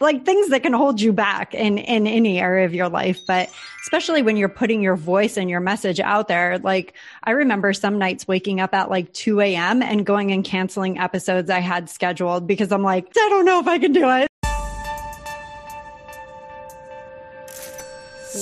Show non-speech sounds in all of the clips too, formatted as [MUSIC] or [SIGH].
like things that can hold you back in in any area of your life but especially when you're putting your voice and your message out there like i remember some nights waking up at like 2 a.m and going and canceling episodes i had scheduled because i'm like i don't know if i can do it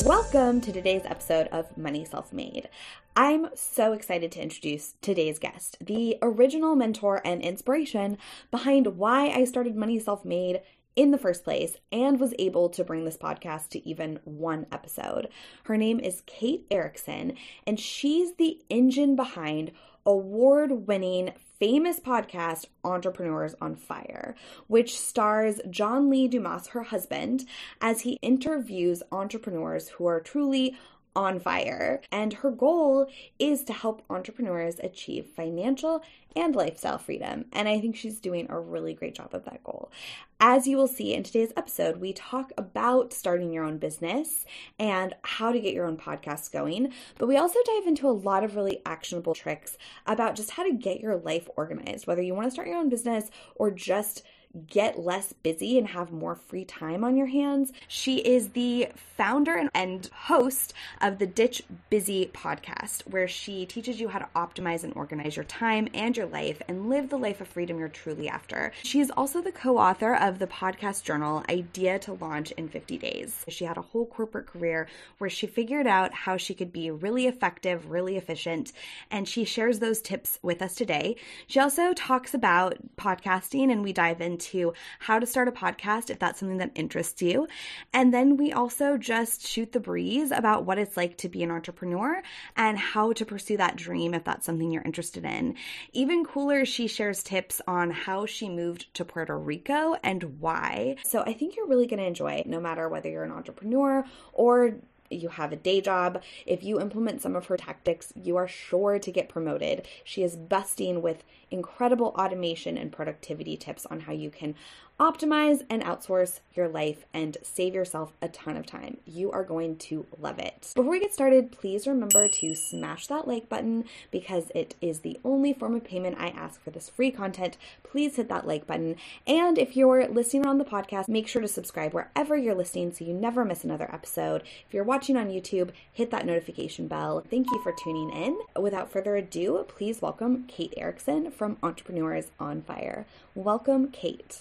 Welcome to today's episode of Money Self Made. I'm so excited to introduce today's guest, the original mentor and inspiration behind why I started Money Self Made in the first place and was able to bring this podcast to even one episode. Her name is Kate Erickson, and she's the engine behind award winning famous podcast Entrepreneurs on Fire, which stars John Lee Dumas, her husband, as he interviews entrepreneurs who are truly on fire. And her goal is to help entrepreneurs achieve financial and lifestyle freedom. And I think she's doing a really great job of that goal. As you will see in today's episode, we talk about starting your own business and how to get your own podcast going. But we also dive into a lot of really actionable tricks about just how to get your life organized, whether you want to start your own business or just get less busy and have more free time on your hands. She is the founder and host of the Ditch Busy podcast, where she teaches you how to optimize and organize your time and your life and live the life of freedom you're truly after. She is also the co author of the podcast journal Idea to Launch in 50 Days. She had a whole corporate career where she figured out how she could be really effective, really efficient, and she shares those tips with us today. She also talks about podcasting, and we dive into into how to start a podcast if that's something that interests you. And then we also just shoot the breeze about what it's like to be an entrepreneur and how to pursue that dream if that's something you're interested in. Even cooler, she shares tips on how she moved to Puerto Rico and why. So I think you're really going to enjoy it no matter whether you're an entrepreneur or you have a day job, if you implement some of her tactics, you are sure to get promoted. She is busting with incredible automation and productivity tips on how you can optimize and outsource your life and save yourself a ton of time. You are going to love it. Before we get started, please remember to smash that like button because it is the only form of payment I ask for this free content. Please hit that like button. And if you're listening on the podcast, make sure to subscribe wherever you're listening so you never miss another episode. If you're watching on YouTube, hit that notification bell. Thank you for tuning in. Without further ado, please welcome Kate Erickson from Entrepreneurs on Fire. Welcome, Kate.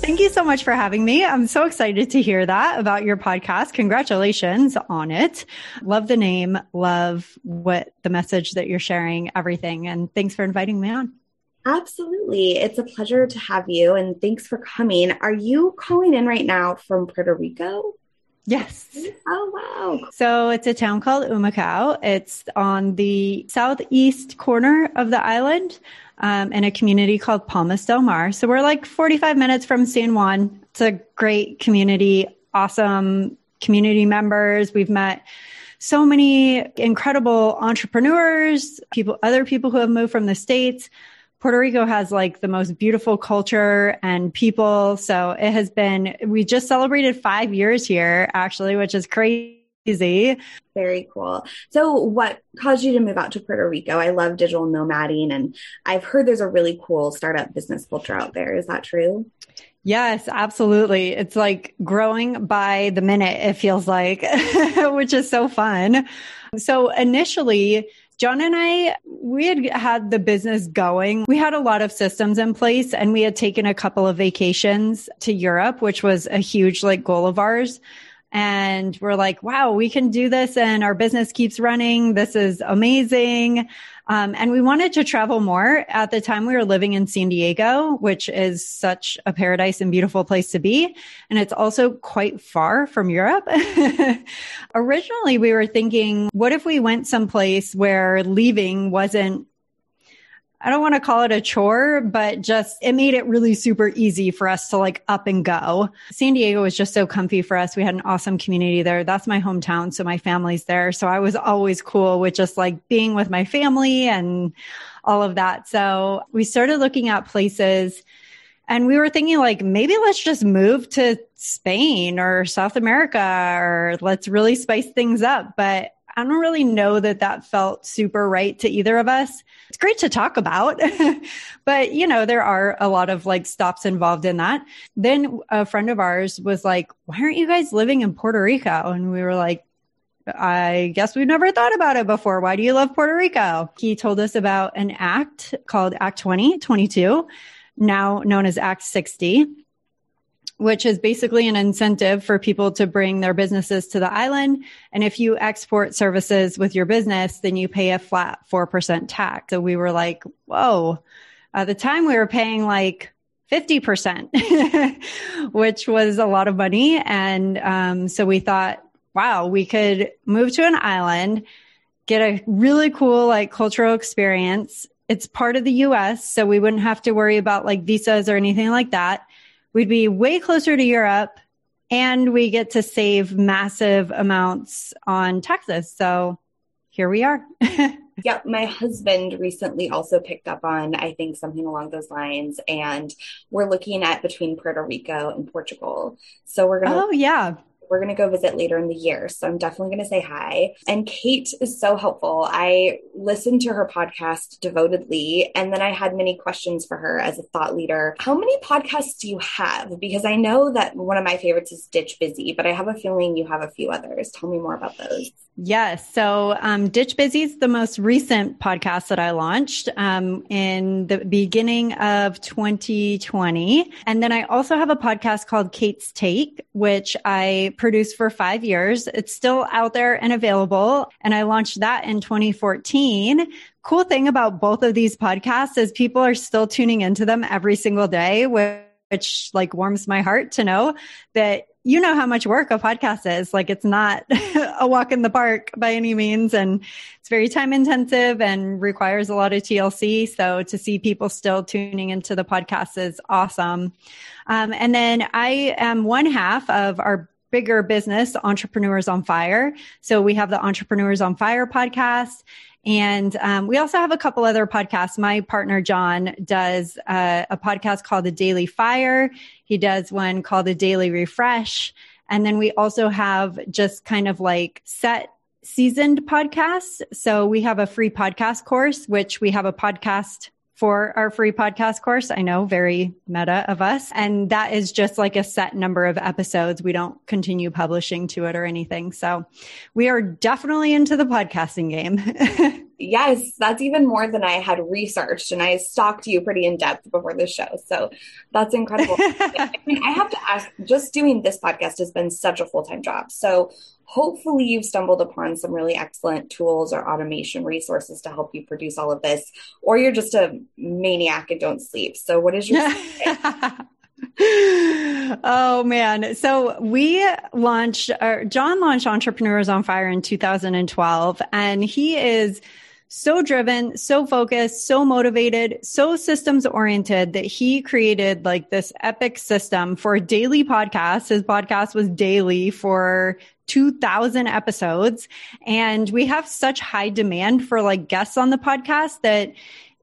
Thank you so much for having me. I'm so excited to hear that about your podcast. Congratulations on it. Love the name, love what the message that you're sharing, everything. And thanks for inviting me on. Absolutely. It's a pleasure to have you and thanks for coming. Are you calling in right now from Puerto Rico? Yes. Oh, wow. So it's a town called Humacao. It's on the southeast corner of the island um, in a community called Palmas del Mar. So we're like 45 minutes from San Juan. It's a great community, awesome community members. We've met so many incredible entrepreneurs, people, other people who have moved from the States. Puerto Rico has like the most beautiful culture and people. So it has been, we just celebrated five years here actually, which is crazy. Very cool. So what caused you to move out to Puerto Rico? I love digital nomading and I've heard there's a really cool startup business culture out there. Is that true? Yes, absolutely. It's like growing by the minute, it feels like, [LAUGHS] which is so fun. So initially, John and I, we had had the business going. We had a lot of systems in place and we had taken a couple of vacations to Europe, which was a huge like goal of ours. And we're like, wow, we can do this and our business keeps running. This is amazing. Um, and we wanted to travel more. At the time, we were living in San Diego, which is such a paradise and beautiful place to be. And it's also quite far from Europe. [LAUGHS] Originally, we were thinking, what if we went someplace where leaving wasn't I don't want to call it a chore, but just it made it really super easy for us to like up and go. San Diego was just so comfy for us. We had an awesome community there. That's my hometown. So my family's there. So I was always cool with just like being with my family and all of that. So we started looking at places and we were thinking like maybe let's just move to Spain or South America or let's really spice things up. But I don't really know that that felt super right to either of us. It's great to talk about, [LAUGHS] but you know, there are a lot of like stops involved in that. Then a friend of ours was like, why aren't you guys living in Puerto Rico? And we were like, I guess we've never thought about it before. Why do you love Puerto Rico? He told us about an act called Act 2022, now known as Act 60 which is basically an incentive for people to bring their businesses to the island. And if you export services with your business, then you pay a flat 4% tax. So we were like, whoa. At the time we were paying like 50%, [LAUGHS] which was a lot of money. And um, so we thought, wow, we could move to an island, get a really cool like cultural experience. It's part of the US, so we wouldn't have to worry about like visas or anything like that we'd be way closer to Europe and we get to save massive amounts on taxes. So here we are. [LAUGHS] Yep, my husband recently also picked up on, I think, something along those lines. And we're looking at between Puerto Rico and Portugal. So we're going to. Oh, yeah. We're going to go visit later in the year. So I'm definitely going to say hi. And Kate is so helpful. I listened to her podcast devotedly, and then I had many questions for her as a thought leader. How many podcasts do you have? Because I know that one of my favorites is Ditch Busy, but I have a feeling you have a few others. Tell me more about those. Yes. So, um, Ditch Busy is the most recent podcast that I launched um, in the beginning of 2020. And then I also have a podcast called Kate's Take, which I produced for five years. It's still out there and available. And I launched that in 2014 cool thing about both of these podcasts is people are still tuning into them every single day, which like warms my heart to know that you know how much work a podcast is. Like it's not [LAUGHS] a walk in the park by any means. And it's very time intensive and requires a lot of TLC. So to see people still tuning into the podcast is awesome. Um, and then I am one half of our bigger business, Entrepreneurs on Fire. So we have the Entrepreneurs on Fire podcast. And um, we also have a couple other podcasts. My partner, John, does uh, a podcast called The Daily Fire. He does one called The Daily Refresh. And then we also have just kind of like set seasoned podcasts. So we have a free podcast course, which we have a podcast for our free podcast course. I know very meta of us. And that is just like a set number of episodes. We don't continue publishing to it or anything. So we are definitely into the podcasting game. [LAUGHS] yes, that's even more than I had researched. And I stalked you pretty in depth before the show. So that's incredible. [LAUGHS] I mean, I have to ask, just doing this podcast has been such a full time job. So hopefully you've stumbled upon some really excellent tools or automation resources to help you produce all of this or you're just a maniac and don't sleep. So what is your [LAUGHS] oh man. So we launched john launched entrepreneurs on fire in 2012 and he is so driven, so focused, so motivated, so systems oriented that he created like this epic system for daily podcasts. His podcast was daily for 2000 episodes. And we have such high demand for like guests on the podcast that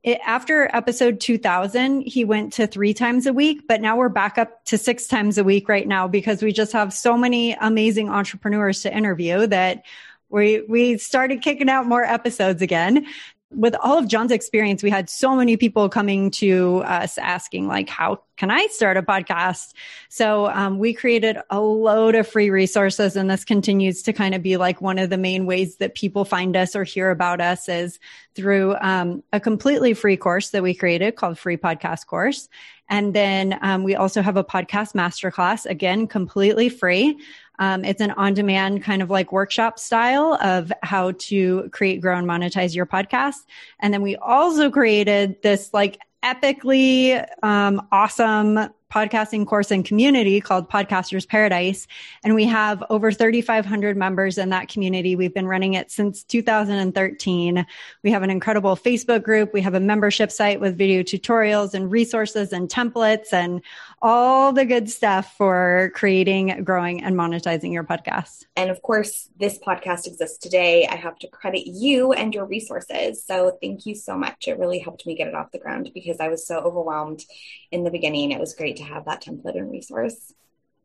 it, after episode 2000, he went to three times a week, but now we're back up to six times a week right now because we just have so many amazing entrepreneurs to interview that we we started kicking out more episodes again with all of John's experience, we had so many people coming to us asking, like, how can I start a podcast? So um, we created a load of free resources, and this continues to kind of be like one of the main ways that people find us or hear about us is through um, a completely free course that we created called Free Podcast Course. And then um, we also have a podcast masterclass, again, completely free. Um, it's an on demand kind of like workshop style of how to create, grow, and monetize your podcast. And then we also created this like epically um, awesome podcasting course and community called Podcasters Paradise. And we have over 3,500 members in that community. We've been running it since 2013. We have an incredible Facebook group. We have a membership site with video tutorials and resources and templates and all the good stuff for creating, growing, and monetizing your podcast. And of course, this podcast exists today. I have to credit you and your resources. So thank you so much. It really helped me get it off the ground because I was so overwhelmed in the beginning. It was great to have that template and resource.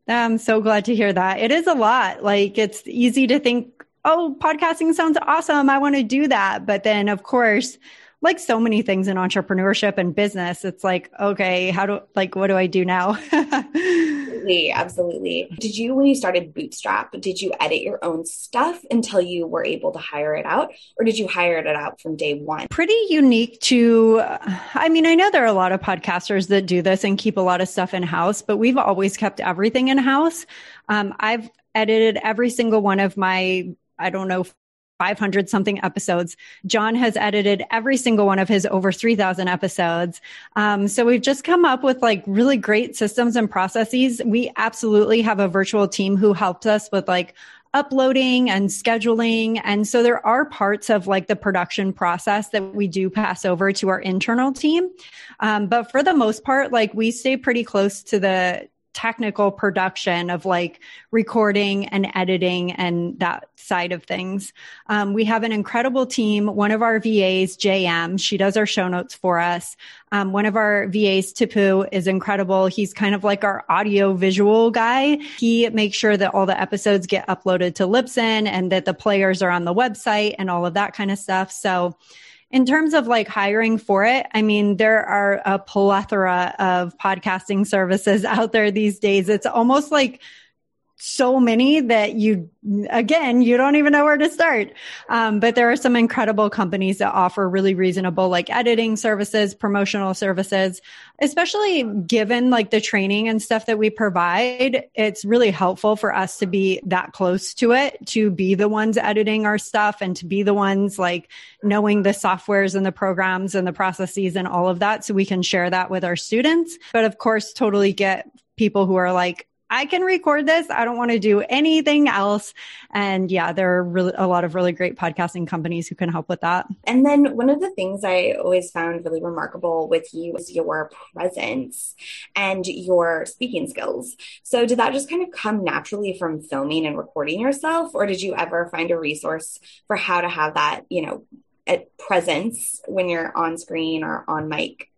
I'm so glad to hear that. It is a lot. Like it's easy to think oh, podcasting sounds awesome. I want to do that. But then, of course, like so many things in entrepreneurship and business, it's like, okay, how do, like, what do I do now? absolutely. [LAUGHS] Absolutely. Did you, when you started Bootstrap, did you edit your own stuff until you were able to hire it out? Or did you hire it out from day one? Pretty unique to, I mean, I know there are a lot of podcasters that do this and keep a lot of stuff in house, but we've always kept everything in house. Um, I've edited every single one of my I don't know, 500 something episodes. John has edited every single one of his over 3000 episodes. Um, so we've just come up with like really great systems and processes. We absolutely have a virtual team who helps us with like uploading and scheduling. And so there are parts of like the production process that we do pass over to our internal team. Um, but for the most part, like we stay pretty close to the technical production of like recording and editing and that side of things. Um, we have an incredible team. One of our VAs, JM, she does our show notes for us. Um, one of our VAs, Tipu, is incredible. He's kind of like our audio visual guy. He makes sure that all the episodes get uploaded to Libsyn and that the players are on the website and all of that kind of stuff. So, in terms of like hiring for it, I mean, there are a plethora of podcasting services [LAUGHS] out there these days. It's almost like so many that you, again, you don't even know where to start. Um, but there are some incredible companies that offer really reasonable like editing services, promotional services, especially given like the training and stuff that we provide. It's really helpful for us to be that close to it, to be the ones editing our stuff and to be the ones like knowing the softwares and the programs and the processes and all of that. So we can share that with our students. But of course, totally get people who are like, I can record this. I don't want to do anything else. And yeah, there are really a lot of really great podcasting companies who can help with that. And then one of the things I always found really remarkable with you is your presence and your speaking skills. So did that just kind of come naturally from filming and recording yourself? Or did you ever find a resource for how to have that, you know, at presence when you're on screen or on mic?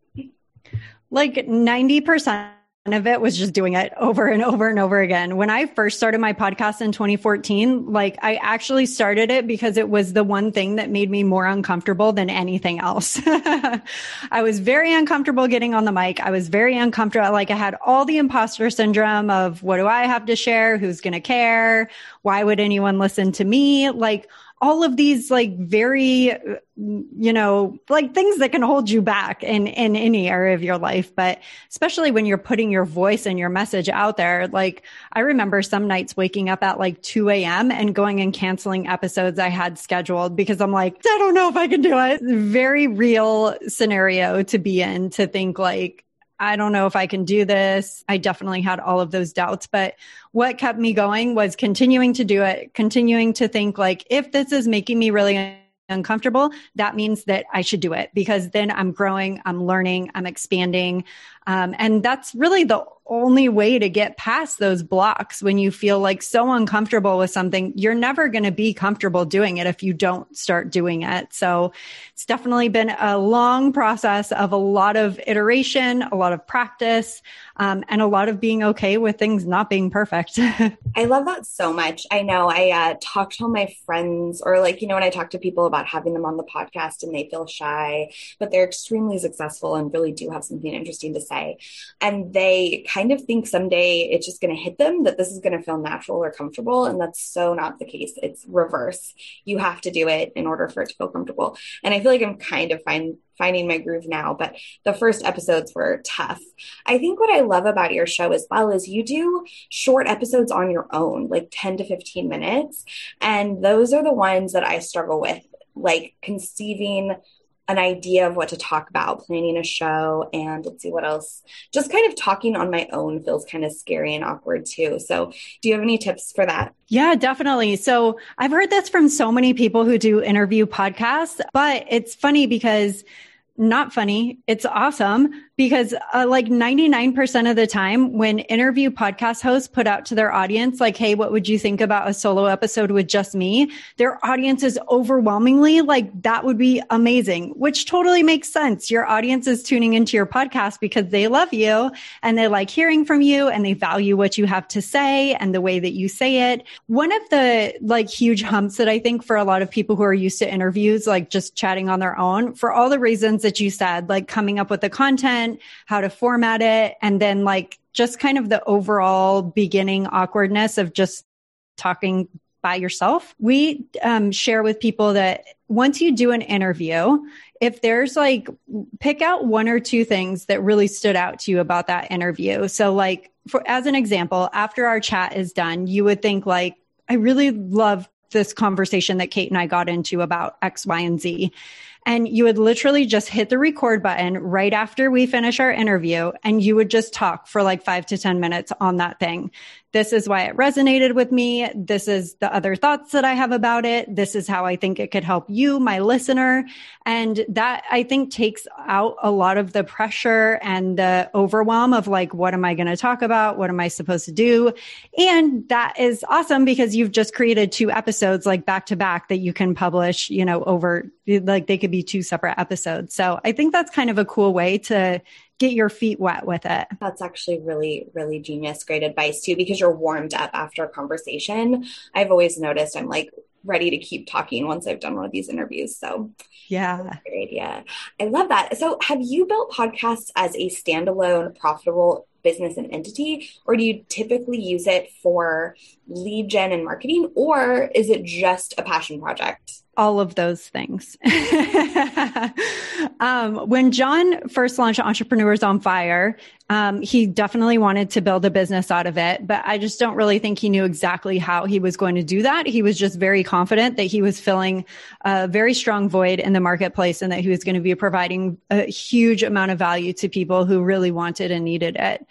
Like 90% of it was just doing it over and over and over again. When I first started my podcast in 2014, like I actually started it because it was the one thing that made me more uncomfortable than anything else. [LAUGHS] I was very uncomfortable getting on the mic. I was very uncomfortable. Like I had all the imposter syndrome of what do I have to share? Who's going to care? Why would anyone listen to me? Like all of these like very you know like things that can hold you back in in any area of your life. But especially when you're putting your voice and your message out there like i remember some nights waking up at like 2 a.m and going and canceling episodes i had scheduled because i'm like i don't know if i can do it. Very real scenario to be in to think like I don't know if I can do this. I definitely had all of those doubts, but what kept me going was continuing to do it, continuing to think like, if this is making me really uncomfortable, that means that I should do it because then I'm growing, I'm learning, I'm expanding. Um, and that's really the only way to get past those blocks when you feel like so uncomfortable with something. You're never going to be comfortable doing it if you don't start doing it. So it's definitely been a long process of a lot of iteration, a lot of practice, um, and a lot of being okay with things not being perfect. [LAUGHS] I love that so much. I know I uh, talk to all my friends, or like, you know, when I talk to people about having them on the podcast and they feel shy, but they're extremely successful and really do have something interesting to say. And they kind of think someday it's just going to hit them that this is going to feel natural or comfortable. And that's so not the case. It's reverse. You have to do it in order for it to feel comfortable. And I feel like I'm kind of finding my groove now, but the first episodes were tough. I think what I love about your show as well is you do short episodes on your own, like 10 to 15 minutes. And those are the ones that I struggle with, like conceiving an idea of what to talk about, planning a show, and let's see what else. Just kind of talking on my own feels kind of scary and awkward too. So, do you have any tips for that? Yeah, definitely. So, I've heard this from so many people who do interview podcasts, but it's funny because not funny. It's awesome because uh, like 99% of the time when interview podcast hosts put out to their audience, like, Hey, what would you think about a solo episode with just me? Their audience is overwhelmingly like, that would be amazing, which totally makes sense. Your audience is tuning into your podcast because they love you and they like hearing from you and they value what you have to say and the way that you say it. One of the like huge humps that I think for a lot of people who are used to interviews, like just chatting on their own for all the reasons that you said, like coming up with the content, how to format it, and then like just kind of the overall beginning awkwardness of just talking by yourself. We um, share with people that once you do an interview, if there's like, pick out one or two things that really stood out to you about that interview. So, like, for as an example, after our chat is done, you would think like, I really love this conversation that Kate and I got into about X, Y, and Z. And you would literally just hit the record button right after we finish our interview and you would just talk for like five to 10 minutes on that thing. This is why it resonated with me. This is the other thoughts that I have about it. This is how I think it could help you, my listener. And that I think takes out a lot of the pressure and the overwhelm of like, what am I going to talk about? What am I supposed to do? And that is awesome because you've just created two episodes like back to back that you can publish, you know, over like they could be two separate episodes. So I think that's kind of a cool way to get your feet wet with it. That's actually really, really genius. Great advice too, because you're warmed up after a conversation. I've always noticed I'm like ready to keep talking once I've done one of these interviews. So yeah, great idea. I love that. So have you built podcasts as a standalone profitable business and entity, or do you typically use it for lead gen and marketing, or is it just a passion project? all of those things. [LAUGHS] um, when John first launched Entrepreneurs on Fire, um, he definitely wanted to build a business out of it, but I just don't really think he knew exactly how he was going to do that. He was just very confident that he was filling a very strong void in the marketplace and that he was going to be providing a huge amount of value to people who really wanted and needed it.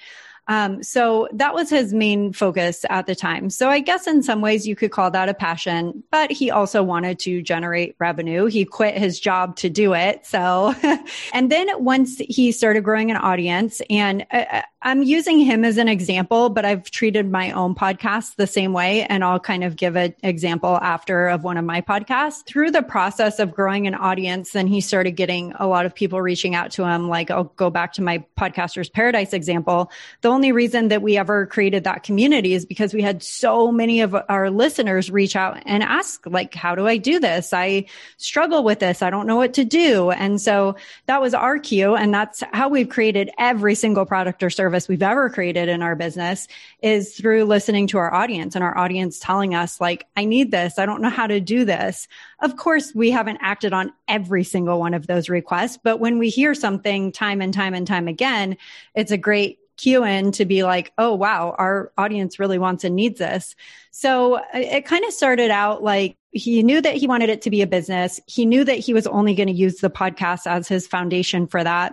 Um, so that was his main focus at the time. So I guess in some ways you could call that a passion, but he also wanted to generate revenue. He quit his job to do it. So, [LAUGHS] and then once he started growing an audience and uh, uh, I'm using him as an example, but I've treated my own podcast the same way. And I'll kind of give an example after of one of my podcasts. Through the process of growing an audience, then he started getting a lot of people reaching out to him. Like I'll go back to my podcaster's paradise example. The only reason that we ever created that community is because we had so many of our listeners reach out and ask, like, how do I do this? I struggle with this. I don't know what to do. And so that was our cue. And that's how we've created every single product or service we've ever created in our business is through listening to our audience and our audience telling us, like, I need this. I don't know how to do this. Of course, we haven't acted on every single one of those requests, but when we hear something time and time and time again, it's a great cue in to be like, oh, wow, our audience really wants and needs this. So it kind of started out like he knew that he wanted it to be a business. He knew that he was only going to use the podcast as his foundation for that.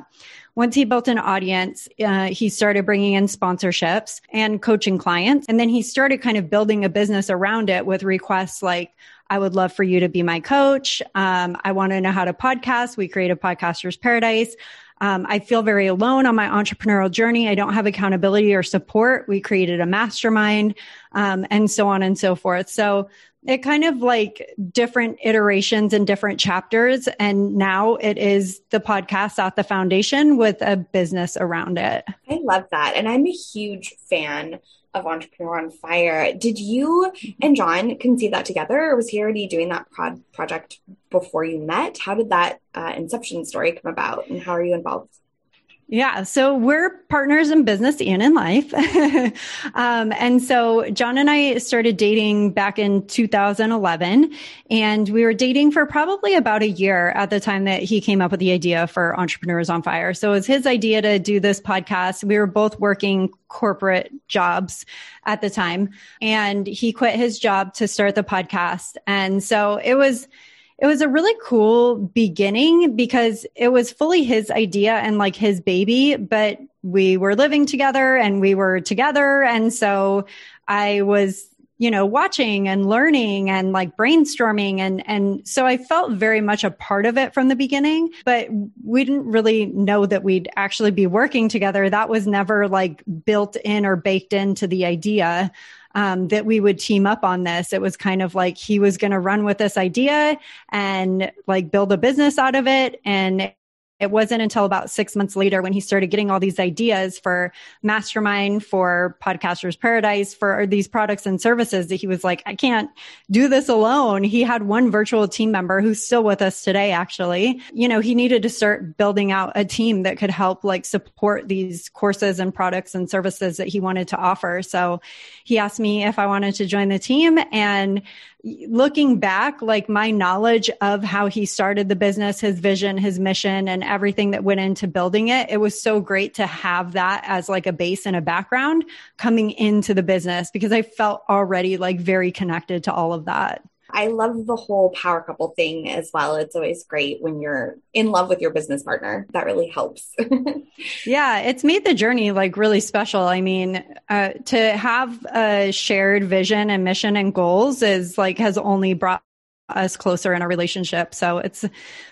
Once he built an audience, uh, he started bringing in sponsorships and coaching clients. And then he started kind of building a business around it with requests like, I would love for you to be my coach. Um, I want to know how to podcast. We created Podcaster's Paradise. Um, I feel very alone on my entrepreneurial journey. I don't have accountability or support. We created a mastermind, um, and so on and so forth. So it kind of like different iterations and different chapters. And now it is the podcast at the foundation with a business around it. I love that. And I'm a huge fan of Entrepreneur on Fire. Did you and John conceive that together, or was he already doing that prod- project before you met? How did that uh, inception story come about, and how are you involved? Yeah. So we're partners in business and in life. [LAUGHS] um, and so John and I started dating back in 2011 and we were dating for probably about a year at the time that he came up with the idea for Entrepreneurs on Fire. So it was his idea to do this podcast. We were both working corporate jobs at the time and he quit his job to start the podcast. And so it was, it was a really cool beginning because it was fully his idea and like his baby, but we were living together and we were together. And so I was you know, watching and learning and like brainstorming. And, and so I felt very much a part of it from the beginning, but we didn't really know that we'd actually be working together. That was never like built in or baked into the idea. Um, that we would team up on this. It was kind of like he was going to run with this idea and like build a business out of it. And it wasn't until about six months later when he started getting all these ideas for mastermind for podcasters paradise for these products and services that he was like i can't do this alone. He had one virtual team member who's still with us today actually. You know he needed to start building out a team that could help like support these courses and products and services that he wanted to offer. So he asked me if i wanted to join the team and looking back, like my knowledge of how he started the business, his vision, his mission, and everything that went into building it, it was so great to have that as like a base and a background coming into the business because I felt already like very connected to all of that. I love the whole power couple thing as well. It's always great when you're in love with your business partner. That really helps. [LAUGHS] yeah, it's made the journey like really special. I mean, uh, to have a shared vision and mission and goals is like has only brought us closer in a relationship. So it's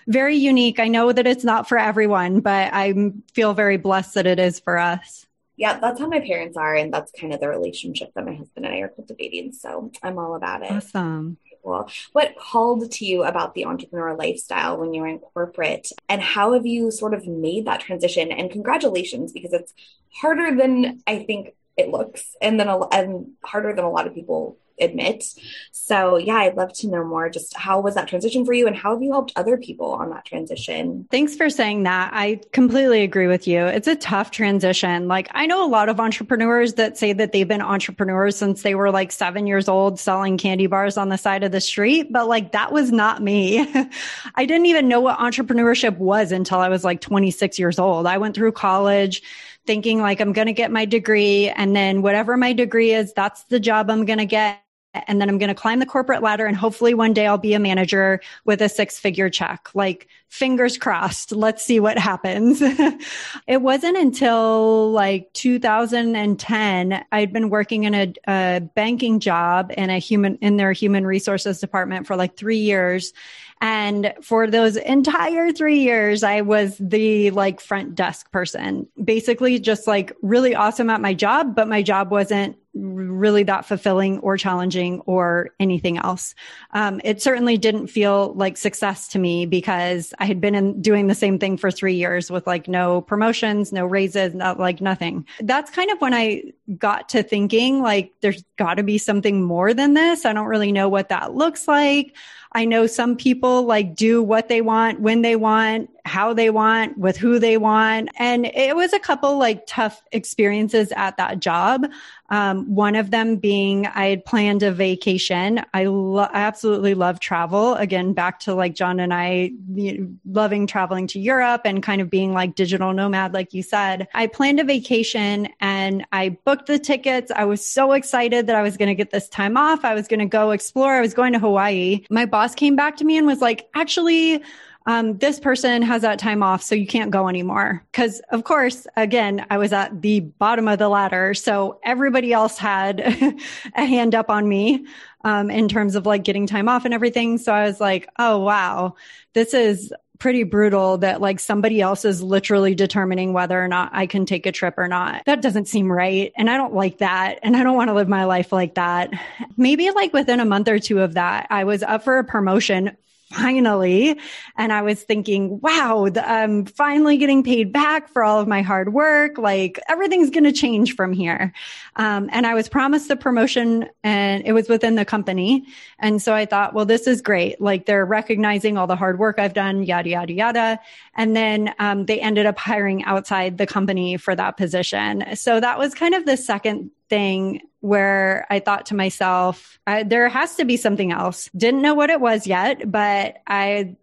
very unique. I know that it's not for everyone, but I feel very blessed that it is for us yeah, that's how my parents are, and that's kind of the relationship that my husband and I are cultivating. So I'm all about it. Awesome. Cool. What called to you about the entrepreneur lifestyle when you were in corporate, and how have you sort of made that transition? And congratulations, because it's harder than I think it looks, and then and harder than a lot of people admit. So yeah, I'd love to know more. Just how was that transition for you and how have you helped other people on that transition? Thanks for saying that. I completely agree with you. It's a tough transition. Like I know a lot of entrepreneurs that say that they've been entrepreneurs since they were like seven years old selling candy bars on the side of the street. But like that was not me. [LAUGHS] I didn't even know what entrepreneurship was until I was like 26 years old. I went through college thinking like I'm going to get my degree and then whatever my degree is, that's the job I'm going to get and then I'm going to climb the corporate ladder and hopefully one day I'll be a manager with a six figure check. Like fingers crossed. Let's see what happens. [LAUGHS] it wasn't until like 2010 I'd been working in a, a banking job in a human in their human resources department for like 3 years and for those entire three years, I was the like front desk person, basically just like really awesome at my job, but my job wasn't really that fulfilling or challenging or anything else. Um, it certainly didn't feel like success to me because I had been in doing the same thing for three years with like no promotions, no raises, not like nothing. That's kind of when I got to thinking like there's got to be something more than this. I don't really know what that looks like. I know some people like do what they want, when they want, how they want, with who they want. And it was a couple like tough experiences at that job. Um, one of them being I had planned a vacation. I, lo- I absolutely love travel. Again, back to like John and I you know, loving traveling to Europe and kind of being like digital nomad, like you said. I planned a vacation and I booked the tickets. I was so excited that I was going to get this time off. I was going to go explore. I was going to Hawaii. My boss came back to me and was like, actually, um, this person has that time off, so you can't go anymore. Because, of course, again, I was at the bottom of the ladder. So everybody else had [LAUGHS] a hand up on me um, in terms of like getting time off and everything. So I was like, oh, wow, this is pretty brutal that like somebody else is literally determining whether or not I can take a trip or not. That doesn't seem right. And I don't like that. And I don't want to live my life like that. Maybe like within a month or two of that, I was up for a promotion finally. And I was thinking, wow, I'm finally getting paid back for all of my hard work. Like everything's going to change from here. Um, and I was promised the promotion and it was within the company. And so I thought, well, this is great. Like they're recognizing all the hard work I've done, yada, yada, yada. And then um, they ended up hiring outside the company for that position. So that was kind of the second thing where I thought to myself, there has to be something else. Didn't know what it was yet, but I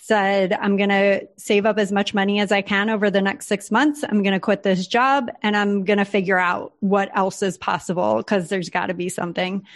said, I'm going to save up as much money as I can over the next six months. I'm going to quit this job and I'm going to figure out what else is possible because there's got to be something.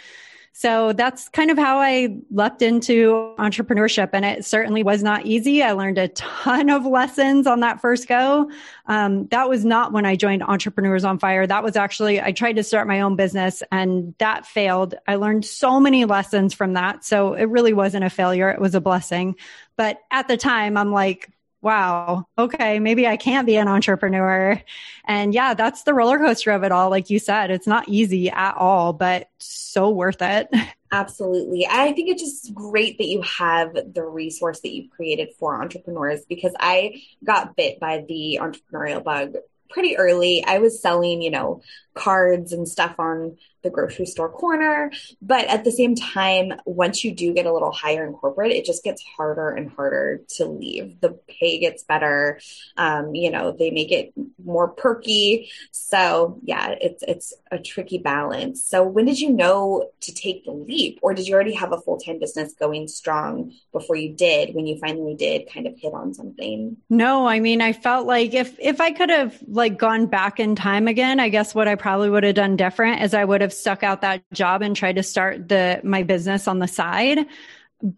So that's kind of how I leapt into entrepreneurship. And it certainly was not easy. I learned a ton of lessons on that first go. Um, that was not when I joined Entrepreneurs on Fire. That was actually, I tried to start my own business and that failed. I learned so many lessons from that. So it really wasn't a failure. It was a blessing. But at the time, I'm like, wow, okay, maybe I can't be an entrepreneur. And yeah, that's the roller coaster of it all. Like you said, it's not easy at all, but so worth it. [LAUGHS] Absolutely. I think it's just great that you have the resource that you've created for entrepreneurs because I got bit by the entrepreneurial bug pretty early. I was selling, you know, cards and stuff on the grocery store corner. But at the same time, once you do get a little higher in corporate, it just gets harder and harder to leave. The pay gets better. Um, you know, they make it more perky. So yeah, it's it's a tricky balance. So when did you know to take the leap? Or did you already have a full-time business going strong before you did when you finally did kind of hit on something? No, I mean I felt like if if I could have like gone back in time again, I guess what I probably would have done different is I would have stuck out that job and tried to start the my business on the side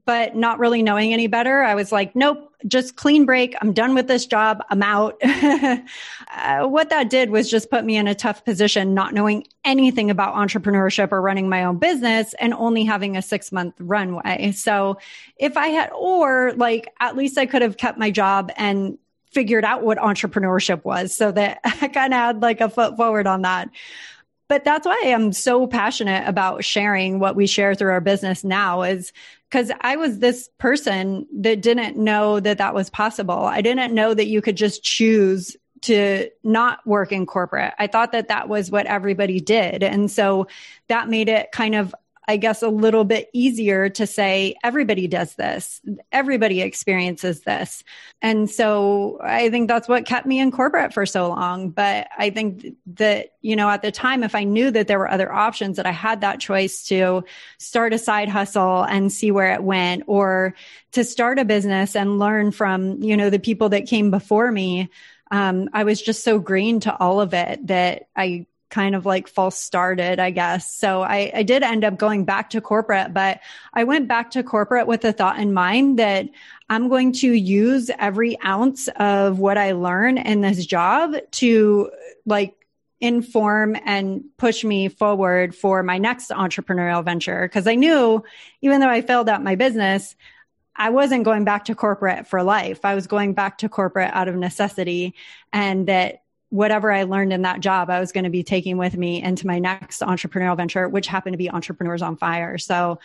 but not really knowing any better, I was like, nope, just clean break. I'm done with this job. I'm out. [LAUGHS] uh, what that did was just put me in a tough position, not knowing anything about entrepreneurship or running my own business and only having a six month runway. So if I had, or like, at least I could have kept my job and figured out what entrepreneurship was so that [LAUGHS] I kind of had like a foot forward on that. But that's why I'm so passionate about sharing what we share through our business now is because I was this person that didn't know that that was possible. I didn't know that you could just choose to not work in corporate. I thought that that was what everybody did. And so that made it kind of I guess, a little bit easier to say everybody does this, everybody experiences this. And so I think that's what kept me in corporate for so long. But I think that, you know, at the time, if I knew that there were other options, that I had that choice to start a side hustle and see where it went, or to start a business and learn from, you know, the people that came before me. Um, I was just so green to all of it that I kind of like false started, I guess. So I, I did end up going back to corporate, but I went back to corporate with the thought in mind that I'm going to use every ounce of what I learn in this job to like inform and push me forward for my next entrepreneurial venture. Cause I knew even though I failed at my business, I wasn't going back to corporate for life. I was going back to corporate out of necessity and that whatever I learned in that job, I was going to be taking with me into my next entrepreneurial venture, which happened to be Entrepreneurs on Fire. So,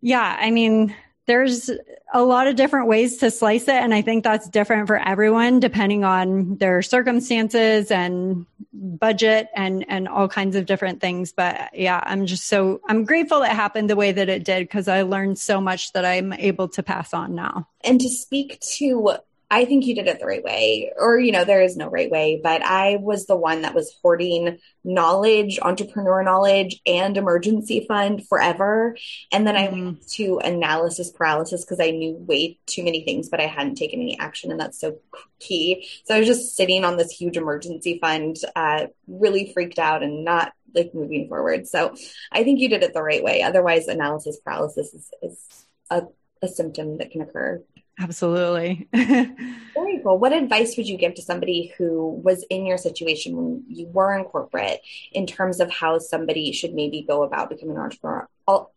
yeah, I mean, there's a lot of different ways to slice it. And I think that's different for everyone depending on their circumstances and budget and, and all kinds of different things. But yeah, I'm just so, I'm grateful it happened the way that it did because I learned so much that I'm able to pass on now. And to speak to I think you did it the right way, or, you know, there is no right way, but I was the one that was hoarding knowledge, entrepreneur knowledge, and emergency fund forever. And then mm-hmm. I went to analysis paralysis because I knew way too many things, but I hadn't taken any action. And that's so key. So I was just sitting on this huge emergency fund, uh, really freaked out and not like moving forward. So I think you did it the right way. Otherwise, analysis paralysis is, is a, a symptom that can occur. Absolutely. [LAUGHS] Very cool. What advice would you give to somebody who was in your situation when you were in corporate in terms of how somebody should maybe go about becoming an entrepreneur?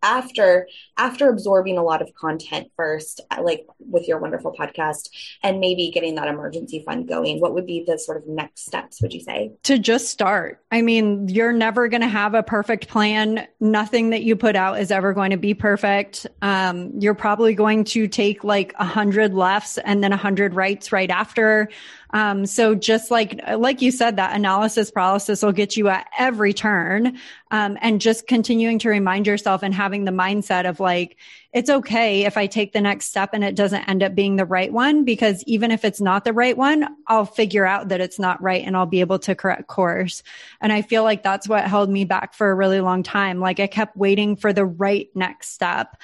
After after absorbing a lot of content first like with your wonderful podcast and maybe getting that emergency fund going what would be the sort of next steps would you say? To just start. I mean you're never going to have a perfect plan. Nothing that you put out is ever going to be perfect. Um, you're probably going to take like a hundred lefts and then a hundred rights right after um, so just like, like you said, that analysis paralysis will get you at every turn. Um, and just continuing to remind yourself and having the mindset of like, it's okay if I take the next step and it doesn't end up being the right one, because even if it's not the right one, I'll figure out that it's not right and I'll be able to correct course. And I feel like that's what held me back for a really long time. Like I kept waiting for the right next step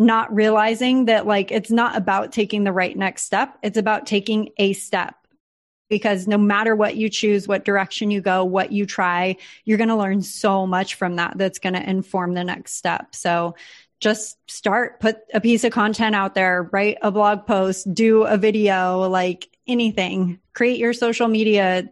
not realizing that like it's not about taking the right next step. It's about taking a step because no matter what you choose, what direction you go, what you try, you're going to learn so much from that that's going to inform the next step. So just start, put a piece of content out there, write a blog post, do a video, like anything, create your social media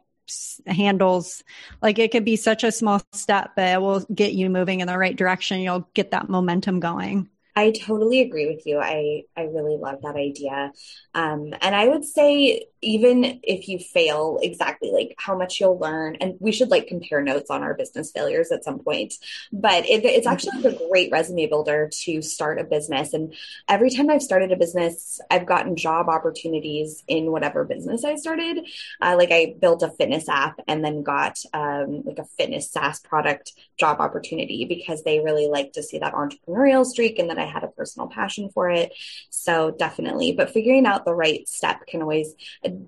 handles. Like it could be such a small step, but it will get you moving in the right direction. You'll get that momentum going. I totally agree with you. I, I really love that idea. Um, and I would say, even if you fail, exactly like how much you'll learn. And we should like compare notes on our business failures at some point. But it, it's actually like a great resume builder to start a business. And every time I've started a business, I've gotten job opportunities in whatever business I started. Uh, like I built a fitness app and then got um, like a fitness SaaS product job opportunity because they really like to see that entrepreneurial streak and that I had a personal passion for it. So definitely, but figuring out the right step can always,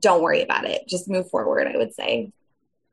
don't worry about it. Just move forward, I would say.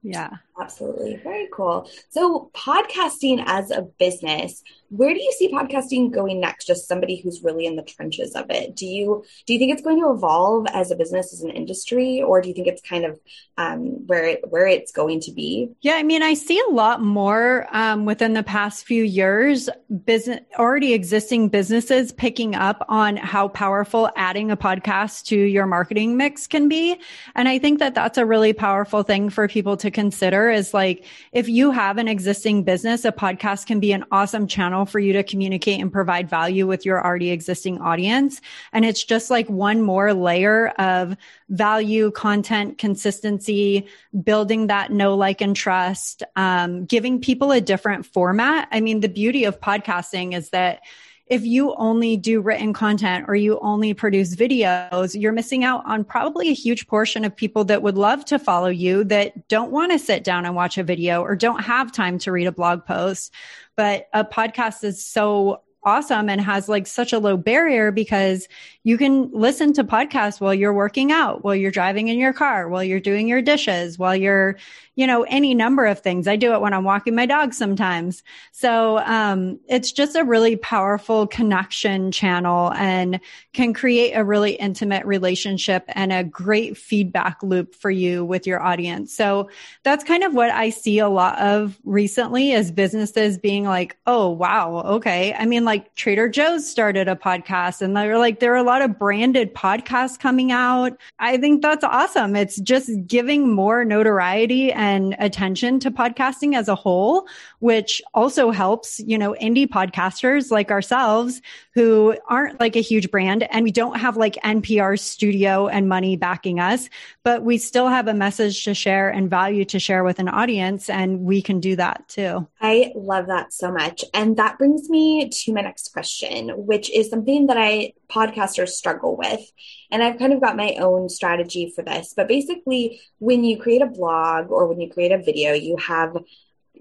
Yeah. Absolutely. Very cool. So, podcasting as a business, where do you see podcasting going next? Just somebody who's really in the trenches of it. Do you do you think it's going to evolve as a business, as an industry, or do you think it's kind of um, where it, where it's going to be? Yeah, I mean, I see a lot more um, within the past few years. Business already existing businesses picking up on how powerful adding a podcast to your marketing mix can be, and I think that that's a really powerful thing for people to consider is like if you have an existing business, a podcast can be an awesome channel for you to communicate and provide value with your already existing audience. And it's just like one more layer of value, content, consistency, building that know, like, and trust, um, giving people a different format. I mean, the beauty of podcasting is that if you only do written content or you only produce videos, you're missing out on probably a huge portion of people that would love to follow you that don't want to sit down and watch a video or don't have time to read a blog post. But a podcast is so awesome and has like such a low barrier because you can listen to podcasts while you're working out, while you're driving in your car, while you're doing your dishes, while you're, you know, any number of things. I do it when I'm walking my dog sometimes. So, um, it's just a really powerful connection channel and can create a really intimate relationship and a great feedback loop for you with your audience. So that's kind of what I see a lot of recently as businesses being like, Oh, wow. Okay. I mean, like Trader Joe's started a podcast and they're like, there are a lot of branded podcasts coming out. I think that's awesome. It's just giving more notoriety and attention to podcasting as a whole, which also helps, you know, indie podcasters like ourselves who aren't like a huge brand and we don't have like NPR studio and money backing us, but we still have a message to share and value to share with an audience. And we can do that too. I love that so much. And that brings me to my next question, which is something that I podcasters struggle with. And I've kind of got my own strategy for this. But basically, when you create a blog or when you create a video, you have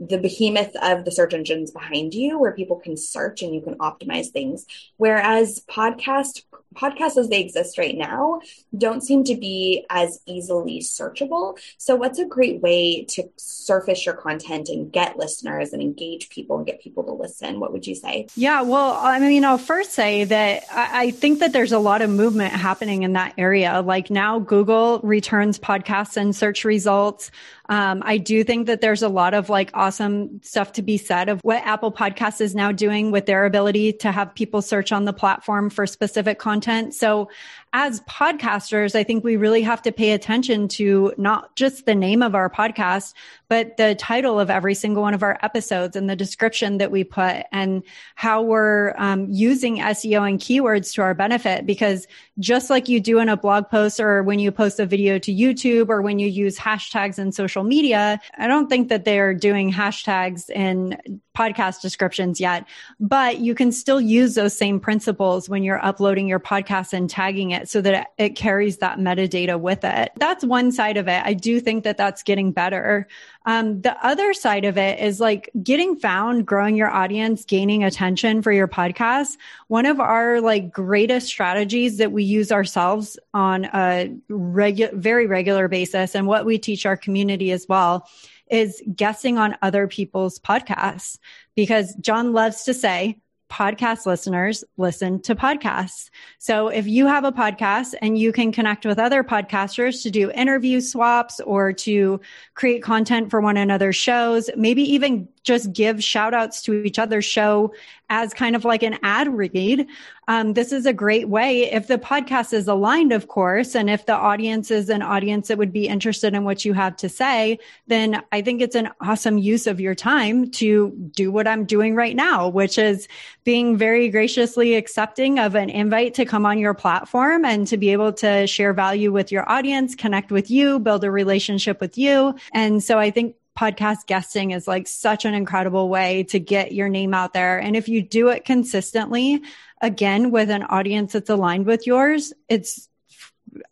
the behemoth of the search engines behind you where people can search and you can optimize things. Whereas podcast podcasts as they exist right now don't seem to be as easily searchable. So what's a great way to surface your content and get listeners and engage people and get people to listen? What would you say? Yeah well i mean i'll first say that i think that there's a lot of movement happening in that area. Like now google returns podcasts and search results um, I do think that there's a lot of like awesome stuff to be said of what Apple Podcasts is now doing with their ability to have people search on the platform for specific content. So as podcasters, I think we really have to pay attention to not just the name of our podcast, but the title of every single one of our episodes and the description that we put and how we're um, using SEO and keywords to our benefit. Because just like you do in a blog post or when you post a video to YouTube or when you use hashtags in social media, I don't think that they're doing hashtags in podcast descriptions yet, but you can still use those same principles when you're uploading your podcast and tagging it so that it carries that metadata with it. That's one side of it. I do think that that's getting better. Um, the other side of it is like getting found, growing your audience, gaining attention for your podcast. One of our like greatest strategies that we use ourselves on a regular, very regular basis and what we teach our community as well is guessing on other people's podcasts because John loves to say podcast listeners listen to podcasts. So if you have a podcast and you can connect with other podcasters to do interview swaps or to create content for one another's shows, maybe even just give shout outs to each other's show as kind of like an ad read. Um, this is a great way if the podcast is aligned, of course, and if the audience is an audience that would be interested in what you have to say, then I think it's an awesome use of your time to do what I'm doing right now, which is being very graciously accepting of an invite to come on your platform and to be able to share value with your audience, connect with you, build a relationship with you. And so I think podcast guesting is like such an incredible way to get your name out there. And if you do it consistently, again, with an audience that's aligned with yours, it's,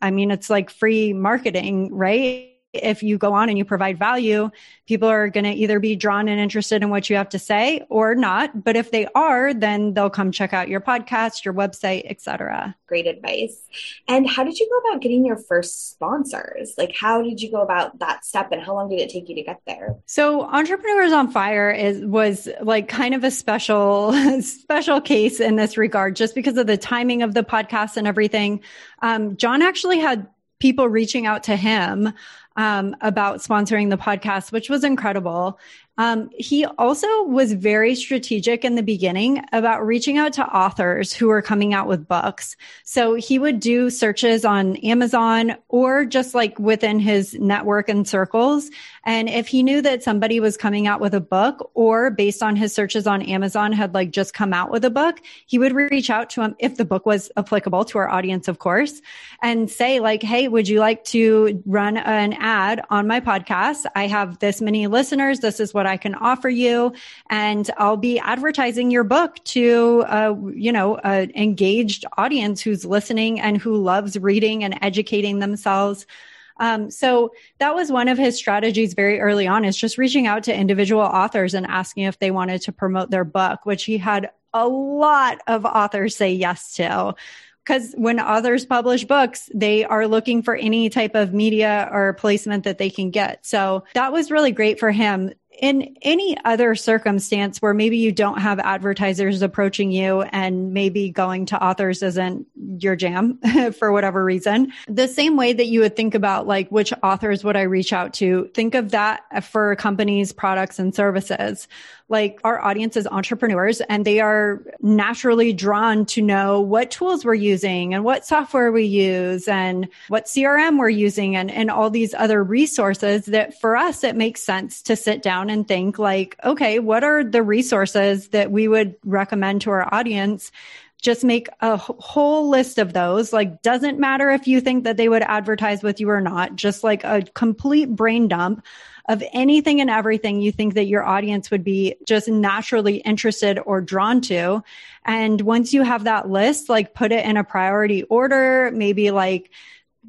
I mean, it's like free marketing, right? If you go on and you provide value, people are going to either be drawn and interested in what you have to say or not. But if they are, then they'll come check out your podcast, your website, etc. Great advice. And how did you go about getting your first sponsors? Like how did you go about that step and how long did it take you to get there? So Entrepreneurs on Fire is was like kind of a special [LAUGHS] special case in this regard just because of the timing of the podcast and everything. Um, John actually had people reaching out to him um, about sponsoring the podcast, which was incredible. Um, he also was very strategic in the beginning about reaching out to authors who were coming out with books. So he would do searches on Amazon or just like within his network and circles. And if he knew that somebody was coming out with a book or based on his searches on Amazon had like just come out with a book, he would reach out to him if the book was applicable to our audience, of course, and say like, Hey, would you like to run an ad on my podcast? I have this many listeners. This is what what I can offer you. And I'll be advertising your book to, uh, you know, an engaged audience who's listening and who loves reading and educating themselves. Um, so that was one of his strategies very early on is just reaching out to individual authors and asking if they wanted to promote their book, which he had a lot of authors say yes to because when authors publish books, they are looking for any type of media or placement that they can get. So that was really great for him in any other circumstance where maybe you don't have advertisers approaching you and maybe going to authors isn't your jam [LAUGHS] for whatever reason, the same way that you would think about like which authors would I reach out to, think of that for companies, products and services like our audience is entrepreneurs and they are naturally drawn to know what tools we're using and what software we use and what CRM we're using and, and all these other resources that for us, it makes sense to sit down and think like, okay, what are the resources that we would recommend to our audience? Just make a whole list of those. Like, doesn't matter if you think that they would advertise with you or not, just like a complete brain dump of anything and everything you think that your audience would be just naturally interested or drawn to. And once you have that list, like put it in a priority order, maybe like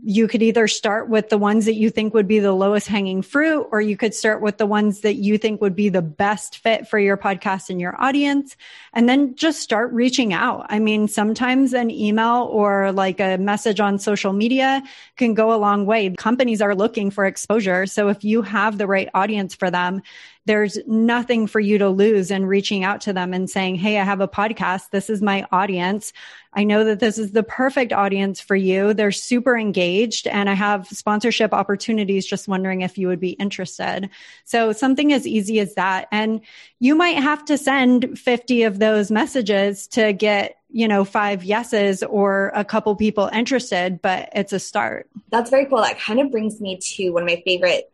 you could either start with the ones that you think would be the lowest hanging fruit, or you could start with the ones that you think would be the best fit for your podcast and your audience. And then just start reaching out. I mean, sometimes an email or like a message on social media can go a long way. Companies are looking for exposure. So if you have the right audience for them, there's nothing for you to lose in reaching out to them and saying, Hey, I have a podcast. This is my audience. I know that this is the perfect audience for you. They're super engaged and I have sponsorship opportunities. Just wondering if you would be interested. So something as easy as that. And you might have to send 50 of those messages to get you know, five yeses or a couple people interested, but it's a start. That's very cool. That kind of brings me to one of my favorite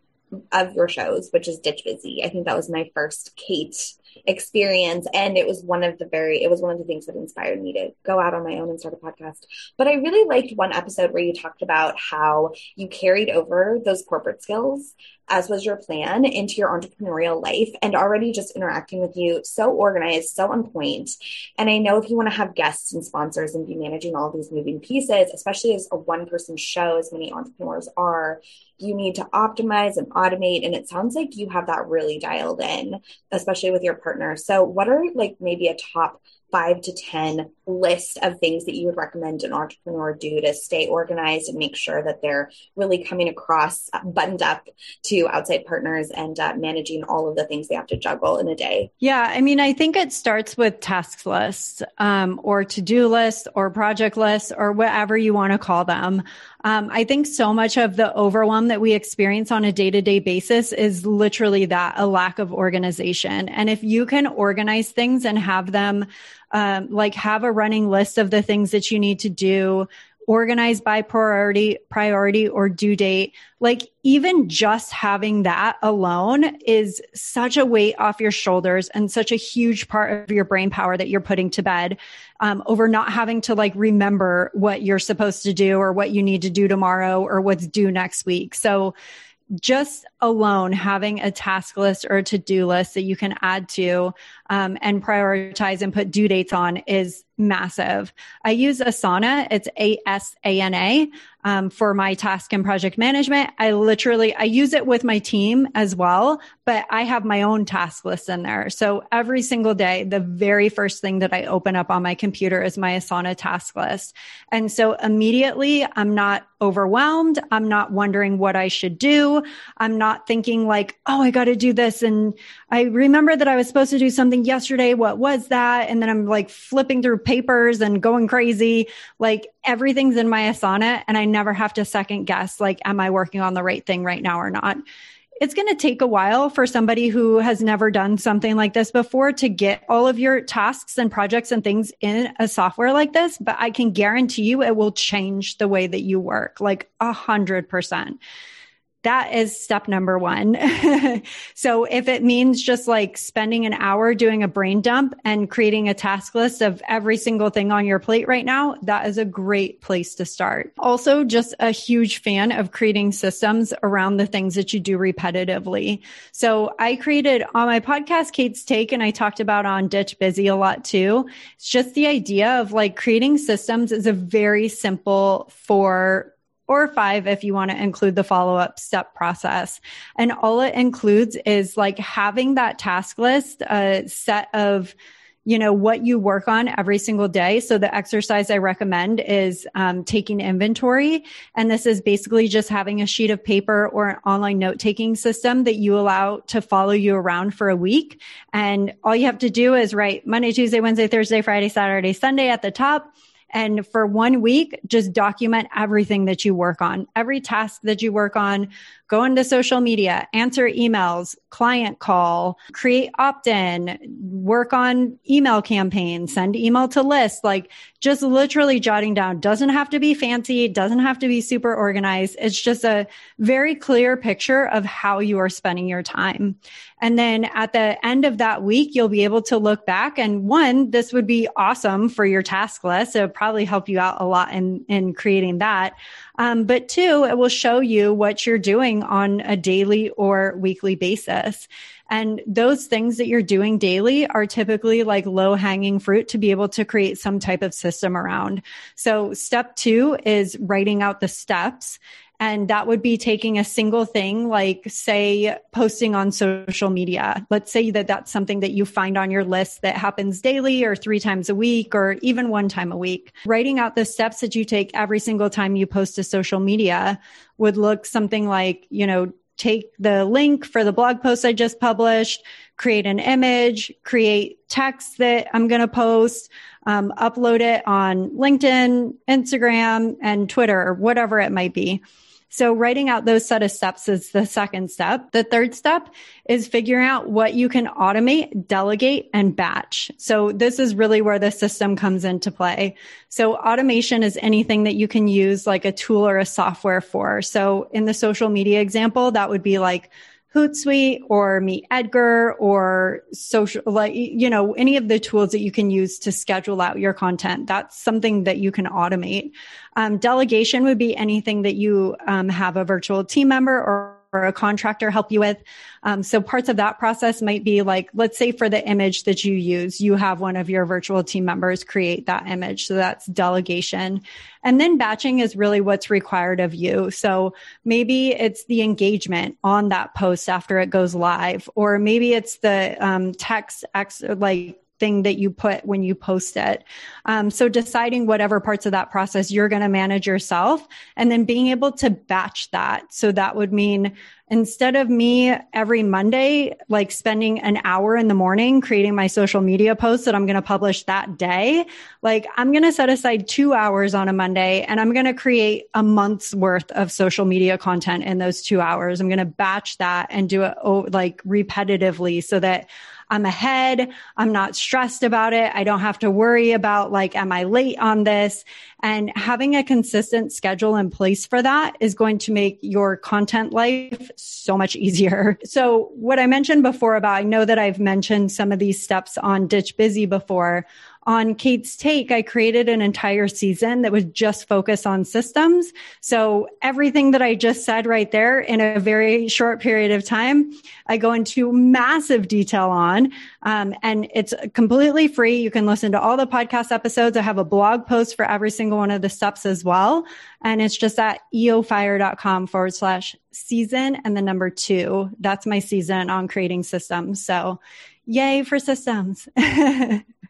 of your shows, which is Ditch Busy. I think that was my first Kate experience and it was one of the very it was one of the things that inspired me to go out on my own and start a podcast but i really liked one episode where you talked about how you carried over those corporate skills as was your plan into your entrepreneurial life and already just interacting with you so organized so on point. and i know if you want to have guests and sponsors and be managing all these moving pieces especially as a one person show as many entrepreneurs are you need to optimize and automate and it sounds like you have that really dialed in especially with your partner so what are like maybe a top five to 10 list of things that you would recommend an entrepreneur do to stay organized and make sure that they're really coming across buttoned up to outside partners and uh, managing all of the things they have to juggle in a day? Yeah, I mean, I think it starts with task lists um, or to do lists or project lists or whatever you want to call them. Um, I think so much of the overwhelm that we experience on a day to day basis is literally that a lack of organization. And if you can organize things and have them um, like have a running list of the things that you need to do organized by priority priority or due date. Like even just having that alone is such a weight off your shoulders and such a huge part of your brain power that you're putting to bed um, over not having to like remember what you're supposed to do or what you need to do tomorrow or what's due next week. So just alone having a task list or a to-do list that you can add to um, and prioritize and put due dates on is massive. I use Asana. It's A S A N A um, for my task and project management. I literally I use it with my team as well, but I have my own task list in there. So every single day, the very first thing that I open up on my computer is my Asana task list, and so immediately I'm not overwhelmed. I'm not wondering what I should do. I'm not thinking like, oh, I got to do this, and I remember that I was supposed to do something yesterday. What was that? And then I'm like flipping through papers and going crazy. Like everything's in my Asana and I never have to second guess, like, am I working on the right thing right now or not? It's going to take a while for somebody who has never done something like this before to get all of your tasks and projects and things in a software like this. But I can guarantee you it will change the way that you work like a hundred percent that is step number one. [LAUGHS] so if it means just like spending an hour doing a brain dump and creating a task list of every single thing on your plate right now, that is a great place to start. Also, just a huge fan of creating systems around the things that you do repetitively. So I created on my podcast, Kate's Take, and I talked about on Ditch Busy a lot too. It's just the idea of like creating systems is a very simple for or five if you want to include the follow up step process. And all it includes is like having that task list, a set of you know what you work on every single day. So the exercise i recommend is um, taking inventory. And this is basically just having a sheet of paper or an online note taking system that you allow to follow you around for a week. And all you have to do is write monday tuesday wednesday thursday friday saturday sunday at the top and for one week, just document everything that you work on, every task that you work on, go into social media, answer emails, client call, create opt in, work on email campaigns, send email to lists, like just literally jotting down. Doesn't have to be fancy, doesn't have to be super organized. It's just a very clear picture of how you are spending your time. And then at the end of that week, you'll be able to look back and one, this would be awesome for your task list. It would probably help you out a lot in, in creating that. Um, but two, it will show you what you're doing on a daily or weekly basis. And those things that you're doing daily are typically like low hanging fruit to be able to create some type of system around. So step two is writing out the steps. And that would be taking a single thing, like say posting on social media. Let's say that that's something that you find on your list that happens daily or three times a week or even one time a week. Writing out the steps that you take every single time you post to social media would look something like, you know, take the link for the blog post I just published, create an image, create text that I'm going to post, um, upload it on LinkedIn, Instagram, and Twitter, or whatever it might be. So writing out those set of steps is the second step. The third step is figuring out what you can automate, delegate, and batch. So this is really where the system comes into play. So automation is anything that you can use like a tool or a software for. So in the social media example, that would be like Hootsuite or Meet Edgar or social, like, you know, any of the tools that you can use to schedule out your content. That's something that you can automate. Um, delegation would be anything that you um, have a virtual team member or or a contractor help you with. Um, so parts of that process might be like, let's say for the image that you use, you have one of your virtual team members create that image. So that's delegation. And then batching is really what's required of you. So maybe it's the engagement on that post after it goes live, or maybe it's the um, text ex- like thing that you put when you post it. Um, so deciding whatever parts of that process you're going to manage yourself and then being able to batch that. So that would mean instead of me every Monday, like spending an hour in the morning creating my social media posts that I'm going to publish that day, like I'm going to set aside two hours on a Monday and I'm going to create a month's worth of social media content in those two hours. I'm going to batch that and do it like repetitively so that I'm ahead. I'm not stressed about it. I don't have to worry about like, am I late on this? And having a consistent schedule in place for that is going to make your content life so much easier. [LAUGHS] So what I mentioned before about, I know that I've mentioned some of these steps on Ditch Busy before on Kate's Take, I created an entire season that was just focused on systems. So everything that I just said right there in a very short period of time, I go into massive detail on. Um, and it's completely free. You can listen to all the podcast episodes. I have a blog post for every single one of the steps as well. And it's just at eofire.com forward slash season and the number two. That's my season on creating systems. So yay for systems.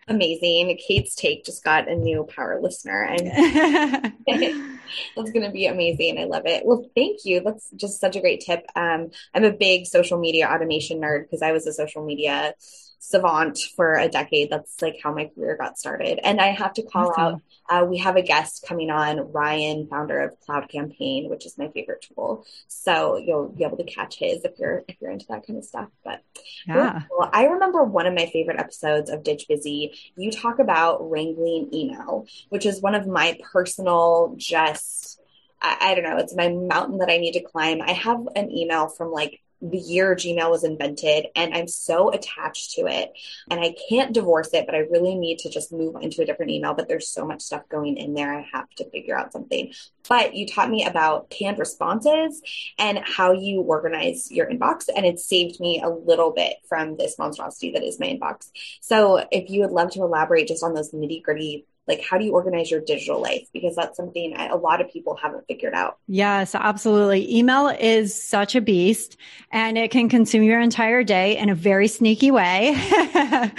amazing. Kate's take just got a new power listener, and [LAUGHS] that's going to be amazing. I love it. Well, thank you. That's just such a great tip. Um, I'm a big social media automation nerd because I was a social media savant for a decade. That's like how my career got started. And I have to call awesome. out, uh, we have a guest coming on, Ryan, founder of Cloud Campaign, which is my favorite tool. So you'll be able to catch his if you're if you're into that kind of stuff. But yeah, cool. I remember one of my favorite episodes of Ditch Busy. You talk about wrangling email, which is one of my personal just. I, I don't know. It's my mountain that I need to climb. I have an email from like the year Gmail was invented and I'm so attached to it and I can't divorce it, but I really need to just move into a different email. But there's so much stuff going in there. I have to figure out something. But you taught me about canned responses and how you organize your inbox. And it saved me a little bit from this monstrosity that is my inbox. So if you would love to elaborate just on those nitty gritty like how do you organize your digital life? Because that's something a lot of people haven't figured out. Yes absolutely. Email is such a beast and it can consume your entire day in a very sneaky way. [LAUGHS]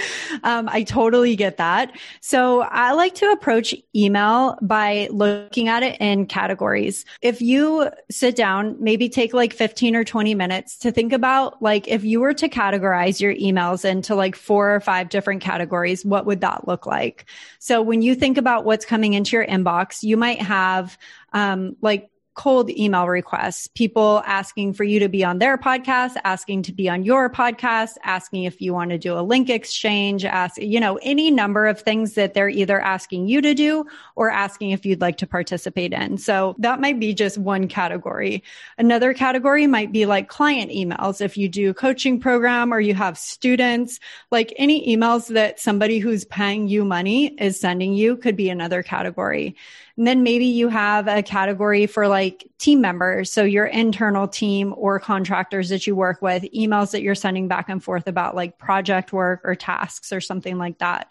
Um, i totally get that. So i like to approach email by looking at it in categories. If you sit down maybe take like 15 or 20 minutes to think about like if you were to categorize your emails into like four or five different categories what would that look like? So when you think about what's coming into your inbox, you might have um, like cold email requests, people asking for you to be on their podcast, asking to be on your podcast, asking if you want to do a link exchange, ask, you know, any number of things that they're either asking you to do or asking if you'd like to participate in. So that might be just one category. Another category might be like client emails. If you do coaching program or you have students, like any emails that somebody who's paying you money is sending you could be another category. And then maybe you have a category for like team members. So your internal team or contractors that you work with, emails that you're sending back and forth about like project work or tasks or something like that.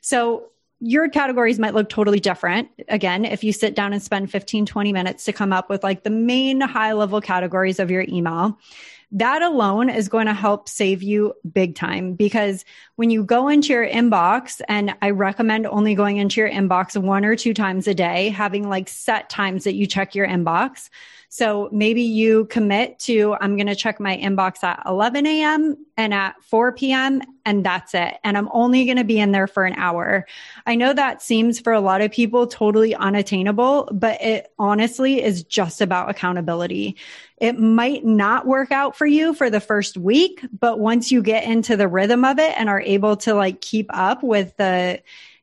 So your categories might look totally different. Again, if you sit down and spend 15, 20 minutes to come up with like the main high level categories of your email that alone is going to help save you big time because when you go into your inbox, and I recommend only going into your inbox one or two times a day, having like set times that you check your inbox. So maybe you commit to, I'm going to check my inbox at 11 a.m. and at 4 p.m. and that's it. And I'm only going to be in there for an hour. I know that seems for a lot of people totally unattainable, but it honestly is just about accountability. It might not work out for you for the first week, but once you get into the rhythm of it and are able to like keep up with the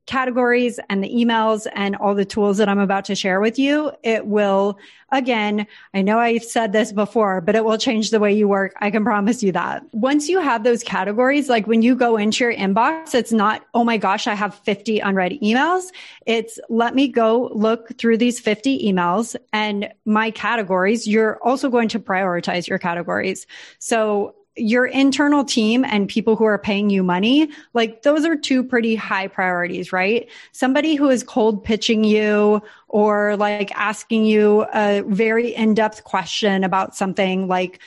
categories and the emails and all the tools that I'm about to share with you, it will, again, I know I've said this before, but it will change the way you work. I can promise you that. Once you have those categories, like when you go into your inbox, it's not, oh my gosh, I have 50 unread emails. It's let me go look through these 50 emails and my categories. You're also going to prioritize your categories. So your internal team and people who are paying you money, like those are two pretty high priorities, right? Somebody who is cold pitching you or like asking you a very in-depth question about something like,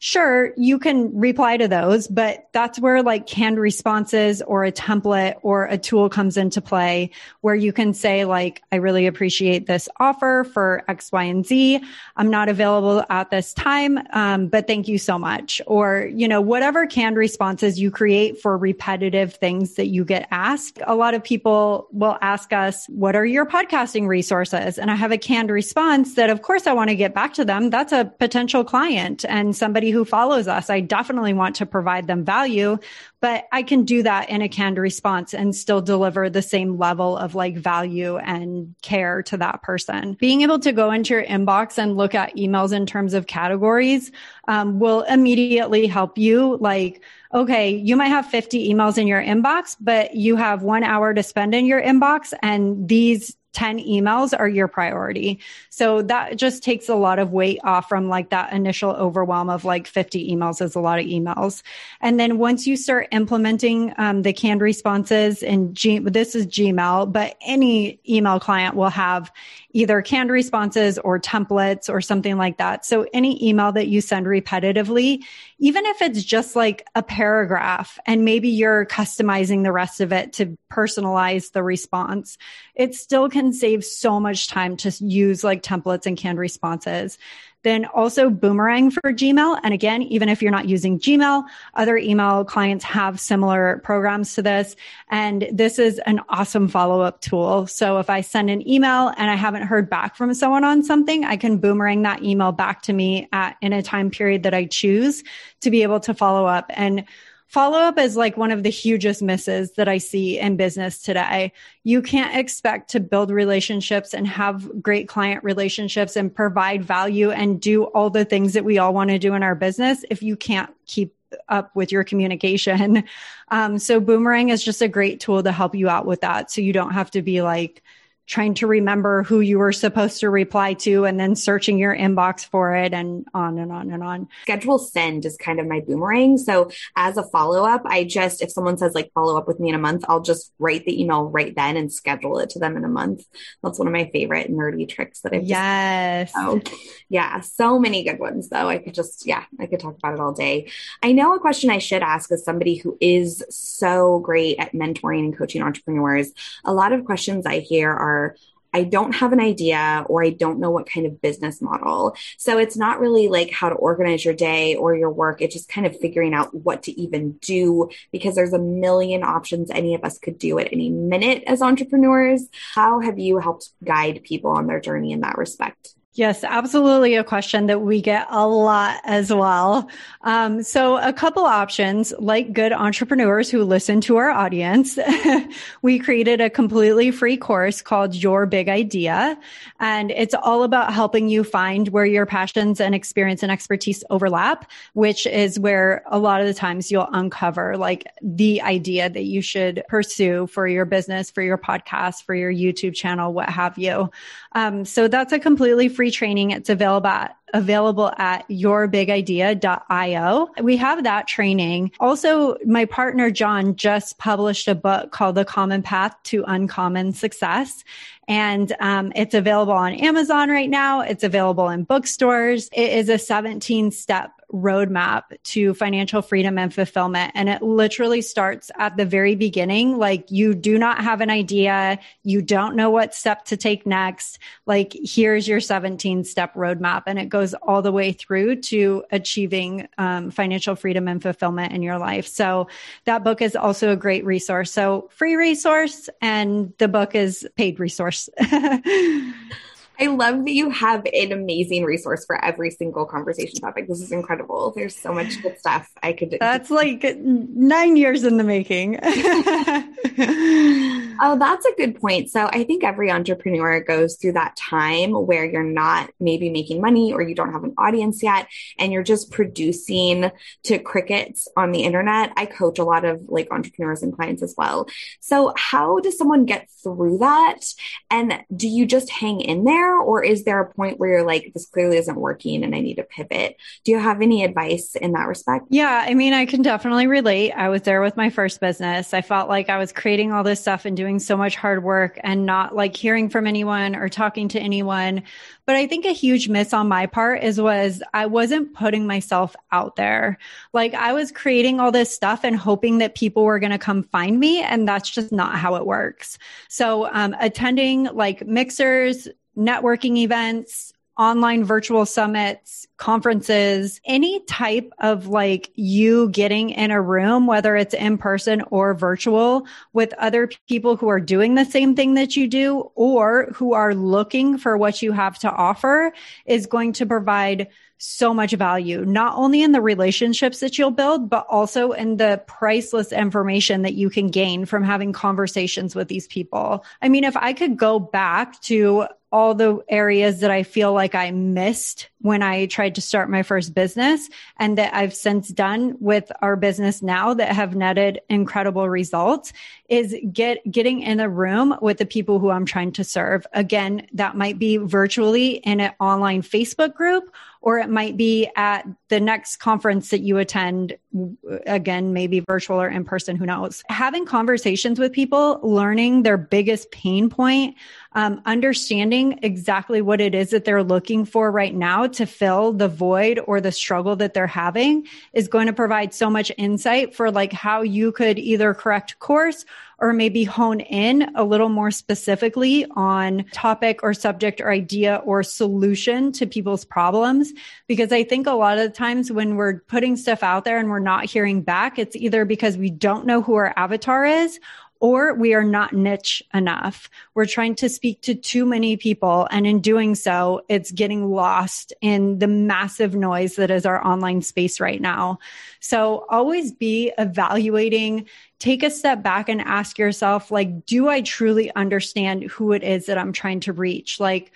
sure, you can reply to those, but that's where like canned responses or a template or a tool comes into play where you can say like, I really appreciate this offer for X, Y, and Z. I'm not available at this time, um, but thank you so much. Or, you know, whatever canned responses you create for repetitive things that you get asked. A lot of people will ask us, what are your podcasting resources? And I have a canned response that of course I want to get back to them. That's a potential client and somebody who follows us, I definitely want to provide them value, but I can do that in a canned response and still deliver the same level of like value and care to that person. Being able to go into your inbox and look at emails in terms of categories um, will immediately help you like, okay, you might have 50 emails in your inbox, but you have one hour to spend in your inbox and these 10 emails are your priority. So that just takes a lot of weight off from like that initial overwhelm of like 50 emails is a lot of emails. And then once you start implementing um, the canned responses in G, this is Gmail, but any email client will have either canned responses or templates or something like that. So any email that you send repetitively, even if it's just like a paragraph and maybe you're customizing the rest of it to personalize the response, it still can save so much time to use like templates and canned responses. Then also Boomerang for Gmail. And again, even if you're not using Gmail, other email clients have similar programs to this. And this is an awesome follow up tool. So if I send an email and I haven't heard back from someone on something, I can boomerang that email back to me at, in a time period that I choose to be able to follow up. And Follow up is like one of the hugest misses that I see in business today. You can't expect to build relationships and have great client relationships and provide value and do all the things that we all want to do in our business if you can't keep up with your communication. Um, so Boomerang is just a great tool to help you out with that. So you don't have to be like, trying to remember who you were supposed to reply to and then searching your inbox for it and on and on and on. Schedule send is kind of my boomerang. So as a follow up, I just, if someone says like follow up with me in a month, I'll just write the email right then and schedule it to them in a month. That's one of my favorite nerdy tricks that I've Yes. Oh, yeah. So many good ones though. I could just, yeah, I could talk about it all day. I know a question I should ask is somebody who is so great at mentoring and coaching entrepreneurs. A lot of questions I hear are, I don't have an idea or I don't know what kind of business model. So it's not really like how to organize your day or your work. It's just kind of figuring out what to even do because there's a million options any of us could do at any minute as entrepreneurs. How have you helped guide people on their journey in that respect? Yes, absolutely. A question that we get a lot as well. Um, so a couple options, like good entrepreneurs who listen to our audience, [LAUGHS] we created a completely free course called Your Big Idea. And it's all about helping you find where your passions and experience and expertise overlap, which is where a lot of the times you'll uncover like the idea that you should pursue for your business, for your podcast, for your YouTube channel, what have you. Um, so that's a completely free training. It's available at available at yourbigidea.io. We have that training. Also, my partner John just published a book called The Common Path to Uncommon Success. And um, it's available on Amazon right now. It's available in bookstores. It is a 17 step roadmap to financial freedom and fulfillment. And it literally starts at the very beginning. Like you do not have an idea. You don't know what step to take next. Like here's your 17 step roadmap. And it goes all the way through to achieving um, financial freedom and fulfillment in your life. So that book is also a great resource. So free resource and the book is paid resource. [LAUGHS] I love that you have an amazing resource for every single conversation topic. This is incredible. There's so much good stuff I could. That's like nine years in the making. [LAUGHS] oh, that's a good point. So I think every entrepreneur goes through that time where you're not maybe making money or you don't have an audience yet and you're just producing to crickets on the internet. I coach a lot of like entrepreneurs and clients as well. So how does someone get through that? And do you just hang in there? There? Or is there a point where you're like, this clearly isn't working and I need to pivot? Do you have any advice in that respect? Yeah. I mean, I can definitely relate. I was there with my first business. I felt like I was creating all this stuff and doing so much hard work and not like hearing from anyone or talking to anyone. But I think a huge miss on my part is was I wasn't putting myself out there. Like I was creating all this stuff and hoping that people were going to come find me. And that's just not how it works. So, um, attending like mixers, networking events, online virtual summits, conferences, any type of like you getting in a room, whether it's in person or virtual with other people who are doing the same thing that you do or who are looking for what you have to offer is going to provide so much value, not only in the relationships that you'll build, but also in the priceless information that you can gain from having conversations with these people. I mean, if I could go back to all the areas that I feel like I missed when I tried to start my first business and that I've since done with our business now that have netted incredible results is get getting in a room with the people who I'm trying to serve. Again, that might be virtually in an online Facebook group or it might be at the next conference that you attend again maybe virtual or in person who knows having conversations with people learning their biggest pain point um, understanding exactly what it is that they're looking for right now to fill the void or the struggle that they're having is going to provide so much insight for like how you could either correct course or maybe hone in a little more specifically on topic or subject or idea or solution to people's problems. Because I think a lot of the times when we're putting stuff out there and we're not hearing back, it's either because we don't know who our avatar is or we are not niche enough. We're trying to speak to too many people. And in doing so, it's getting lost in the massive noise that is our online space right now. So always be evaluating, take a step back and ask yourself, like, do I truly understand who it is that I'm trying to reach? Like,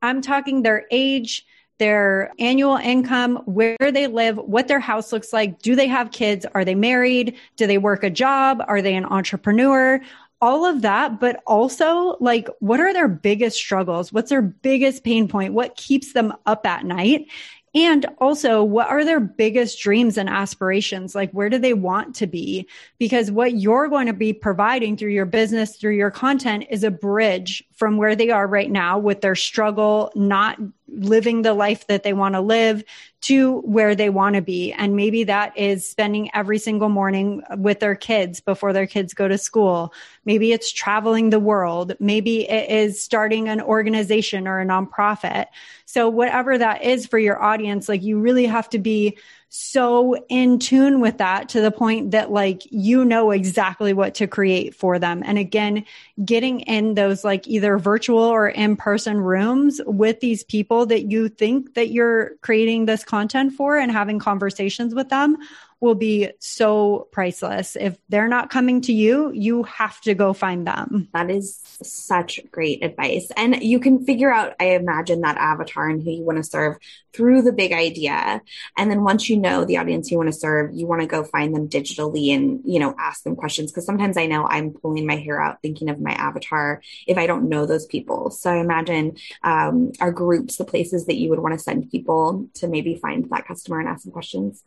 I'm talking their age, their annual income, where they live, what their house looks like. Do they have kids? Are they married? Do they work a job? Are they an entrepreneur? All of that, but also like, what are their biggest struggles? What's their biggest pain point? What keeps them up at night? And also, what are their biggest dreams and aspirations? Like, where do they want to be? Because what you're going to be providing through your business, through your content is a bridge from where they are right now with their struggle, not living the life that they want to live to where they want to be. And maybe that is spending every single morning with their kids before their kids go to school. Maybe it's traveling the world. Maybe it is starting an organization or a nonprofit. So whatever that is for your audience, like you really have to be so in tune with that to the point that like you know exactly what to create for them. And again, getting in those like either virtual or in person rooms with these people that you think that you're creating this content for and having conversations with them will be so priceless. If they're not coming to you, you have to go find them. That is such great advice. And you can figure out, I imagine, that avatar and who you want to serve through the big idea. And then once you know the audience you want to serve, you want to go find them digitally and, you know, ask them questions. Cause sometimes I know I'm pulling my hair out thinking of my avatar if I don't know those people. So I imagine um, our groups, the places that you would want to send people to maybe find that customer and ask some questions.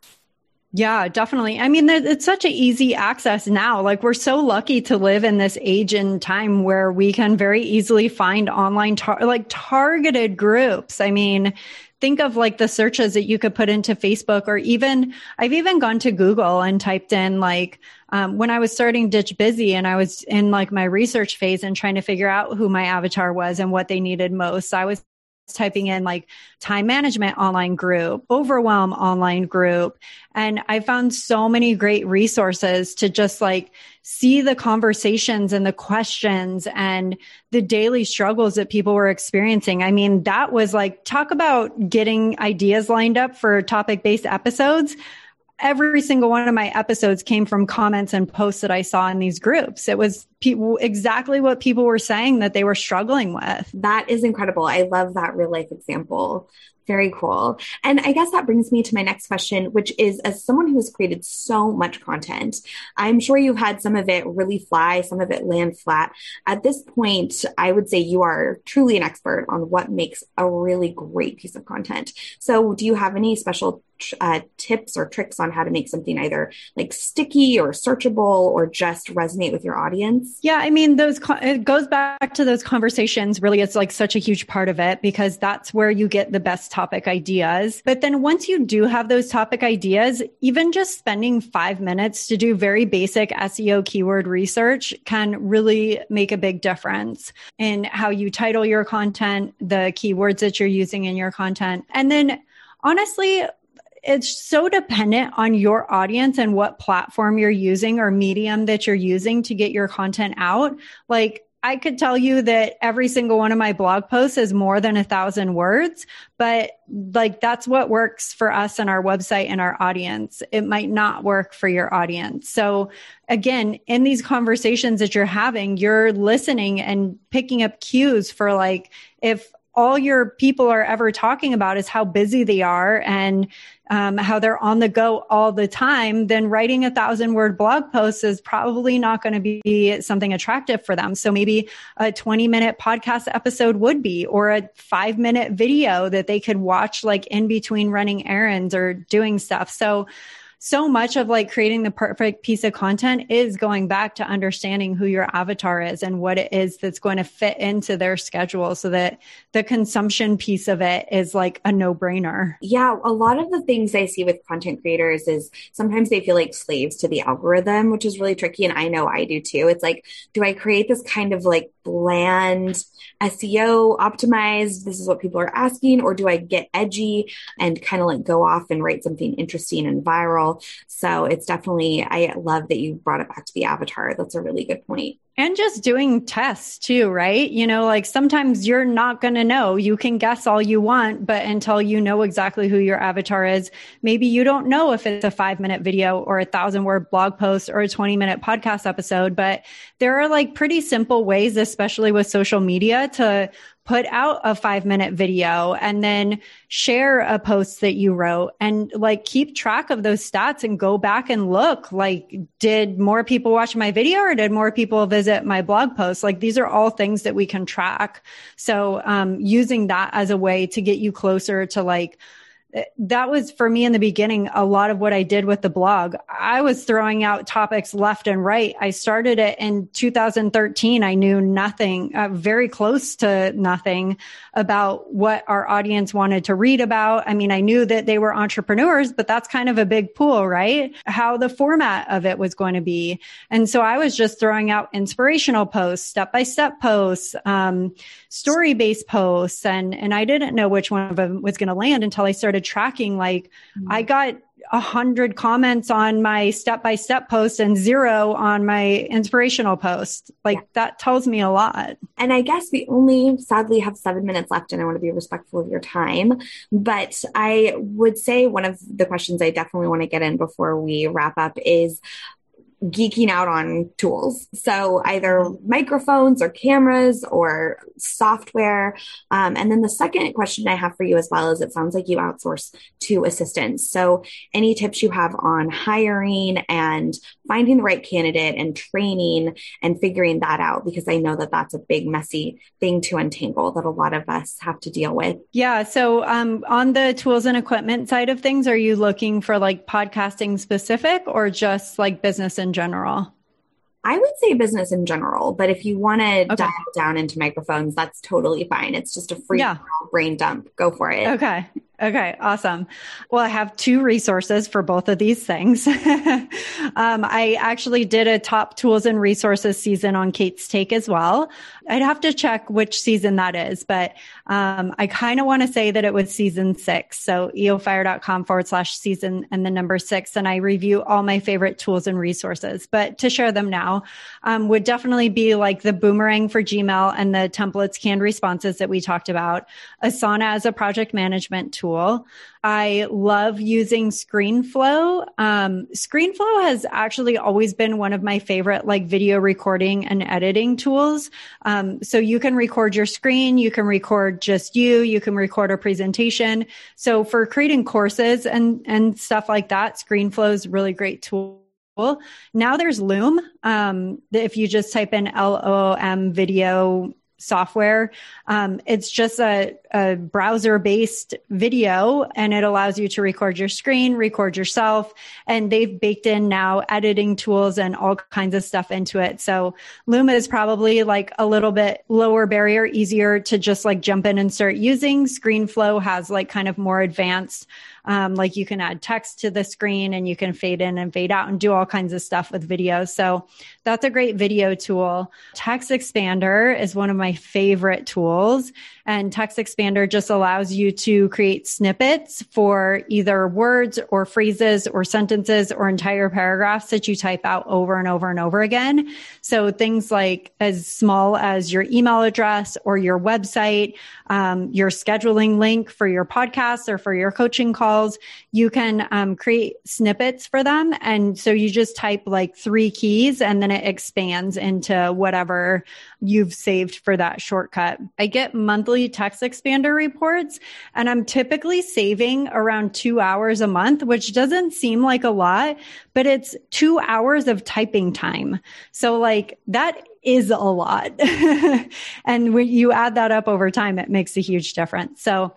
Yeah, definitely. I mean, it's such an easy access now. Like we're so lucky to live in this age and time where we can very easily find online, tar- like targeted groups. I mean, think of like the searches that you could put into Facebook or even I've even gone to Google and typed in like, um, when I was starting Ditch Busy and I was in like my research phase and trying to figure out who my avatar was and what they needed most. I was typing in like time management online group, overwhelm online group. And I found so many great resources to just like see the conversations and the questions and the daily struggles that people were experiencing. I mean, that was like, talk about getting ideas lined up for topic based episodes every single one of my episodes came from comments and posts that I saw in these groups. It was people exactly what people were saying that they were struggling with. That is incredible. I love that real life example Very cool. And I guess that brings me to my next question, which is as someone who has created so much content, I'm sure you've had some of it really fly, some of it land flat. At this point, I would say you are truly an expert on what makes a really great piece of content. So, do you have any special uh, tips or tricks on how to make something either like sticky or searchable or just resonate with your audience? Yeah, I mean, those it goes back to those conversations. Really, it's like such a huge part of it because that's where you get the best topic ideas. But then once you do have those topic ideas, even just spending five minutes to do very basic SEO keyword research can really make a big difference in how you title your content, the keywords that you're using in your content, and then honestly it's so dependent on your audience and what platform you're using or medium that you're using to get your content out. Like, I could tell you that every single one of my blog posts is more than a thousand words, but like that's what works for us and our website and our audience. It might not work for your audience. So again, in these conversations that you're having, you're listening and picking up cues for like, if all your people are ever talking about is how busy they are and um, how they're on the go all the time, then writing a thousand word blog post is probably not going to be something attractive for them. So maybe a 20 minute podcast episode would be, or a five minute video that they could watch like in between running errands or doing stuff. So so much of like creating the perfect piece of content is going back to understanding who your avatar is and what it is that's going to fit into their schedule so that the consumption piece of it is like a no brainer. Yeah. A lot of the things I see with content creators is sometimes they feel like slaves to the algorithm, which is really tricky. And I know I do too. It's like, do I create this kind of like bland SEO optimized? This is what people are asking. Or do I get edgy and kind of like go off and write something interesting and viral? So it's definitely, I love that you brought it back to the avatar. That's a really good point. And just doing tests too, right? You know, like sometimes you're not going to know. You can guess all you want, but until you know exactly who your avatar is, maybe you don't know if it's a five minute video or a thousand word blog post or a 20 minute podcast episode. But there are like pretty simple ways, especially with social media to put out a five minute video and then share a post that you wrote and like keep track of those stats and go back and look like, did more people watch my video or did more people visit my blog post? Like these are all things that we can track. So, um, using that as a way to get you closer to like, that was for me in the beginning a lot of what I did with the blog. I was throwing out topics left and right. I started it in 2013. I knew nothing, uh, very close to nothing about what our audience wanted to read about. I mean, I knew that they were entrepreneurs, but that's kind of a big pool, right? How the format of it was going to be. And so I was just throwing out inspirational posts, step by step posts, um, story based posts. And, and I didn't know which one of them was going to land until I started tracking like mm-hmm. I got a hundred comments on my step by step post and zero on my inspirational post. Like yeah. that tells me a lot. And I guess we only sadly have seven minutes left and I want to be respectful of your time. But I would say one of the questions I definitely want to get in before we wrap up is geeking out on tools. So either microphones or cameras or software. Um, and then the second question I have for you as well is it sounds like you outsource to assistants. So any tips you have on hiring and finding the right candidate and training and figuring that out, because I know that that's a big, messy thing to untangle that a lot of us have to deal with. Yeah. So um, on the tools and equipment side of things, are you looking for like podcasting specific or just like business in general? I would say business in general, but if you want to okay. dive down into microphones, that's totally fine. It's just a free yeah. brain dump. Go for it. Okay. Okay, awesome. Well, I have two resources for both of these things. [LAUGHS] um, I actually did a top tools and resources season on Kate's Take as well. I'd have to check which season that is, but um, I kind of want to say that it was season six. So eofire.com forward slash season and the number six. And I review all my favorite tools and resources. But to share them now um, would definitely be like the boomerang for Gmail and the templates canned responses that we talked about. Asana as a project management tool tool. I love using ScreenFlow. Um, ScreenFlow has actually always been one of my favorite like video recording and editing tools. Um, so you can record your screen, you can record just you, you can record a presentation. So for creating courses and and stuff like that, ScreenFlow is a really great tool. Now there's Loom. Um, if you just type in L O M video software. Um, it's just a, a browser based video and it allows you to record your screen, record yourself. And they've baked in now editing tools and all kinds of stuff into it. So Loom is probably like a little bit lower barrier, easier to just like jump in and start using. ScreenFlow has like kind of more advanced um, like you can add text to the screen and you can fade in and fade out and do all kinds of stuff with videos. So that's a great video tool. Text Expander is one of my favorite tools. And Text Expander just allows you to create snippets for either words or phrases or sentences or entire paragraphs that you type out over and over and over again. So things like as small as your email address or your website, um, your scheduling link for your podcast or for your coaching calls, you can um, create snippets for them. And so you just type like three keys and then it expands into whatever you've saved for that shortcut. I get monthly text expander reports and I'm typically saving around two hours a month, which doesn't seem like a lot, but it's two hours of typing time. So like that is a lot. [LAUGHS] and when you add that up over time, it makes a huge difference. So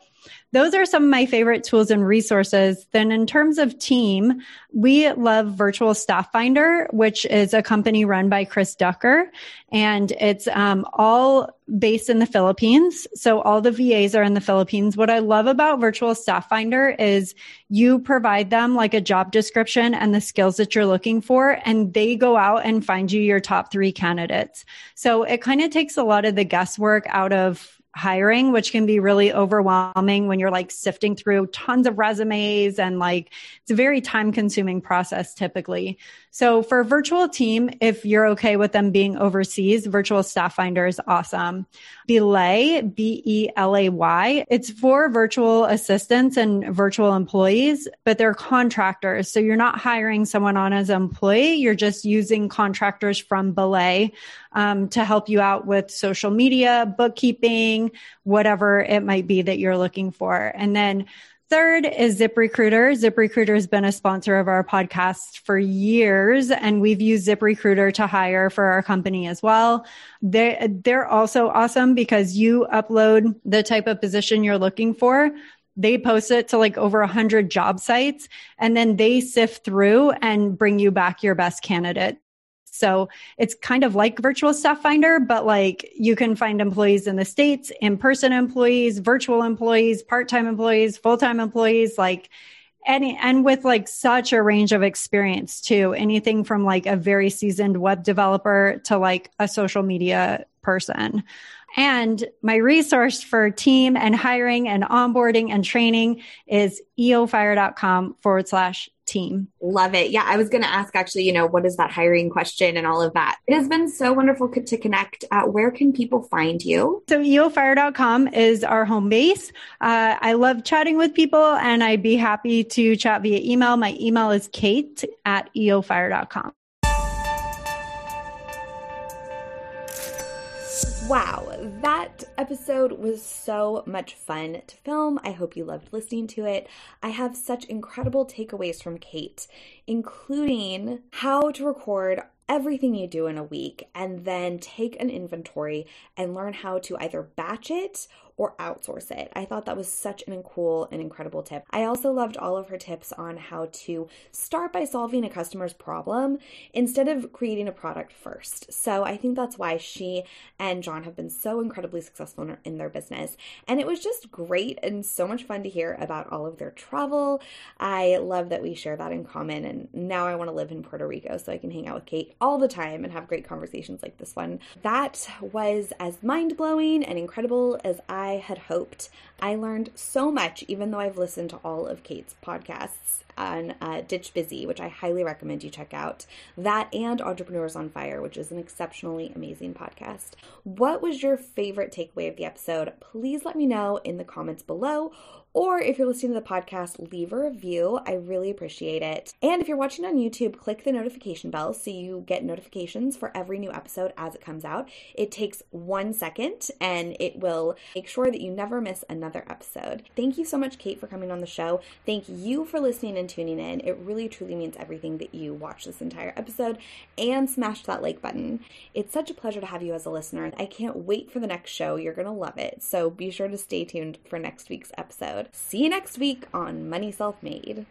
those are some of my favorite tools and resources. Then in terms of team, we love Virtual Staff Finder, which is a company run by Chris Ducker. And it's um, all based in the Philippines. So all the VAs are in the Philippines. What I love about Virtual Staff Finder is you provide them like a job description and the skills that you're looking for, and they go out and find you your top three candidates. So it kind of takes a lot of the guesswork out of hiring, which can be really overwhelming when you're like sifting through tons of resumes and like it's a very time consuming process typically. So for a virtual team, if you're okay with them being overseas, virtual staff finder is awesome. Belay, B-E-L-A-Y. It's for virtual assistants and virtual employees, but they're contractors. So you're not hiring someone on as an employee. You're just using contractors from Belay um, to help you out with social media, bookkeeping, whatever it might be that you're looking for. And then Third is ZipRecruiter. ZipRecruiter has been a sponsor of our podcast for years, and we've used ZipRecruiter to hire for our company as well. They, they're also awesome because you upload the type of position you're looking for. They post it to like over a hundred job sites and then they sift through and bring you back your best candidate. So it's kind of like virtual staff finder, but like you can find employees in the States, in-person employees, virtual employees, part-time employees, full-time employees, like any, and with like such a range of experience too, anything from like a very seasoned web developer to like a social media person. And my resource for team and hiring and onboarding and training is eofire.com forward slash team. Love it. Yeah, I was going to ask actually, you know, what is that hiring question and all of that? It has been so wonderful to connect. Uh, where can people find you? So, eofire.com is our home base. Uh, I love chatting with people and I'd be happy to chat via email. My email is kate at eofire.com. Wow, that episode was so much fun to film. I hope you loved listening to it. I have such incredible takeaways from Kate, including how to record everything you do in a week and then take an inventory and learn how to either batch it or outsource it. I thought that was such an cool and incredible tip. I also loved all of her tips on how to start by solving a customer's problem instead of creating a product first. So I think that's why she and John have been so incredibly successful in their business. And it was just great and so much fun to hear about all of their travel. I love that we share that in common. And now I want to live in Puerto Rico so I can hang out with Kate all the time and have great conversations like this one. That was as mind blowing and incredible as I I had hoped. I learned so much, even though I've listened to all of Kate's podcasts on uh, Ditch Busy, which I highly recommend you check out. That and Entrepreneurs on Fire, which is an exceptionally amazing podcast. What was your favorite takeaway of the episode? Please let me know in the comments below or if you're listening to the podcast, leave a review. I really appreciate it. And if you're watching on YouTube, click the notification bell so you get notifications for every new episode as it comes out. It takes one second and it will make sure that you never miss another episode. Thank you so much, Kate, for coming on the show. Thank you for listening and tuning in. It really truly means everything that you watch this entire episode and smash that like button. It's such a pleasure to have you as a listener. I can't wait for the next show. You're going to love it. So be sure to stay tuned for next week's episode. See you next week on Money Self Made.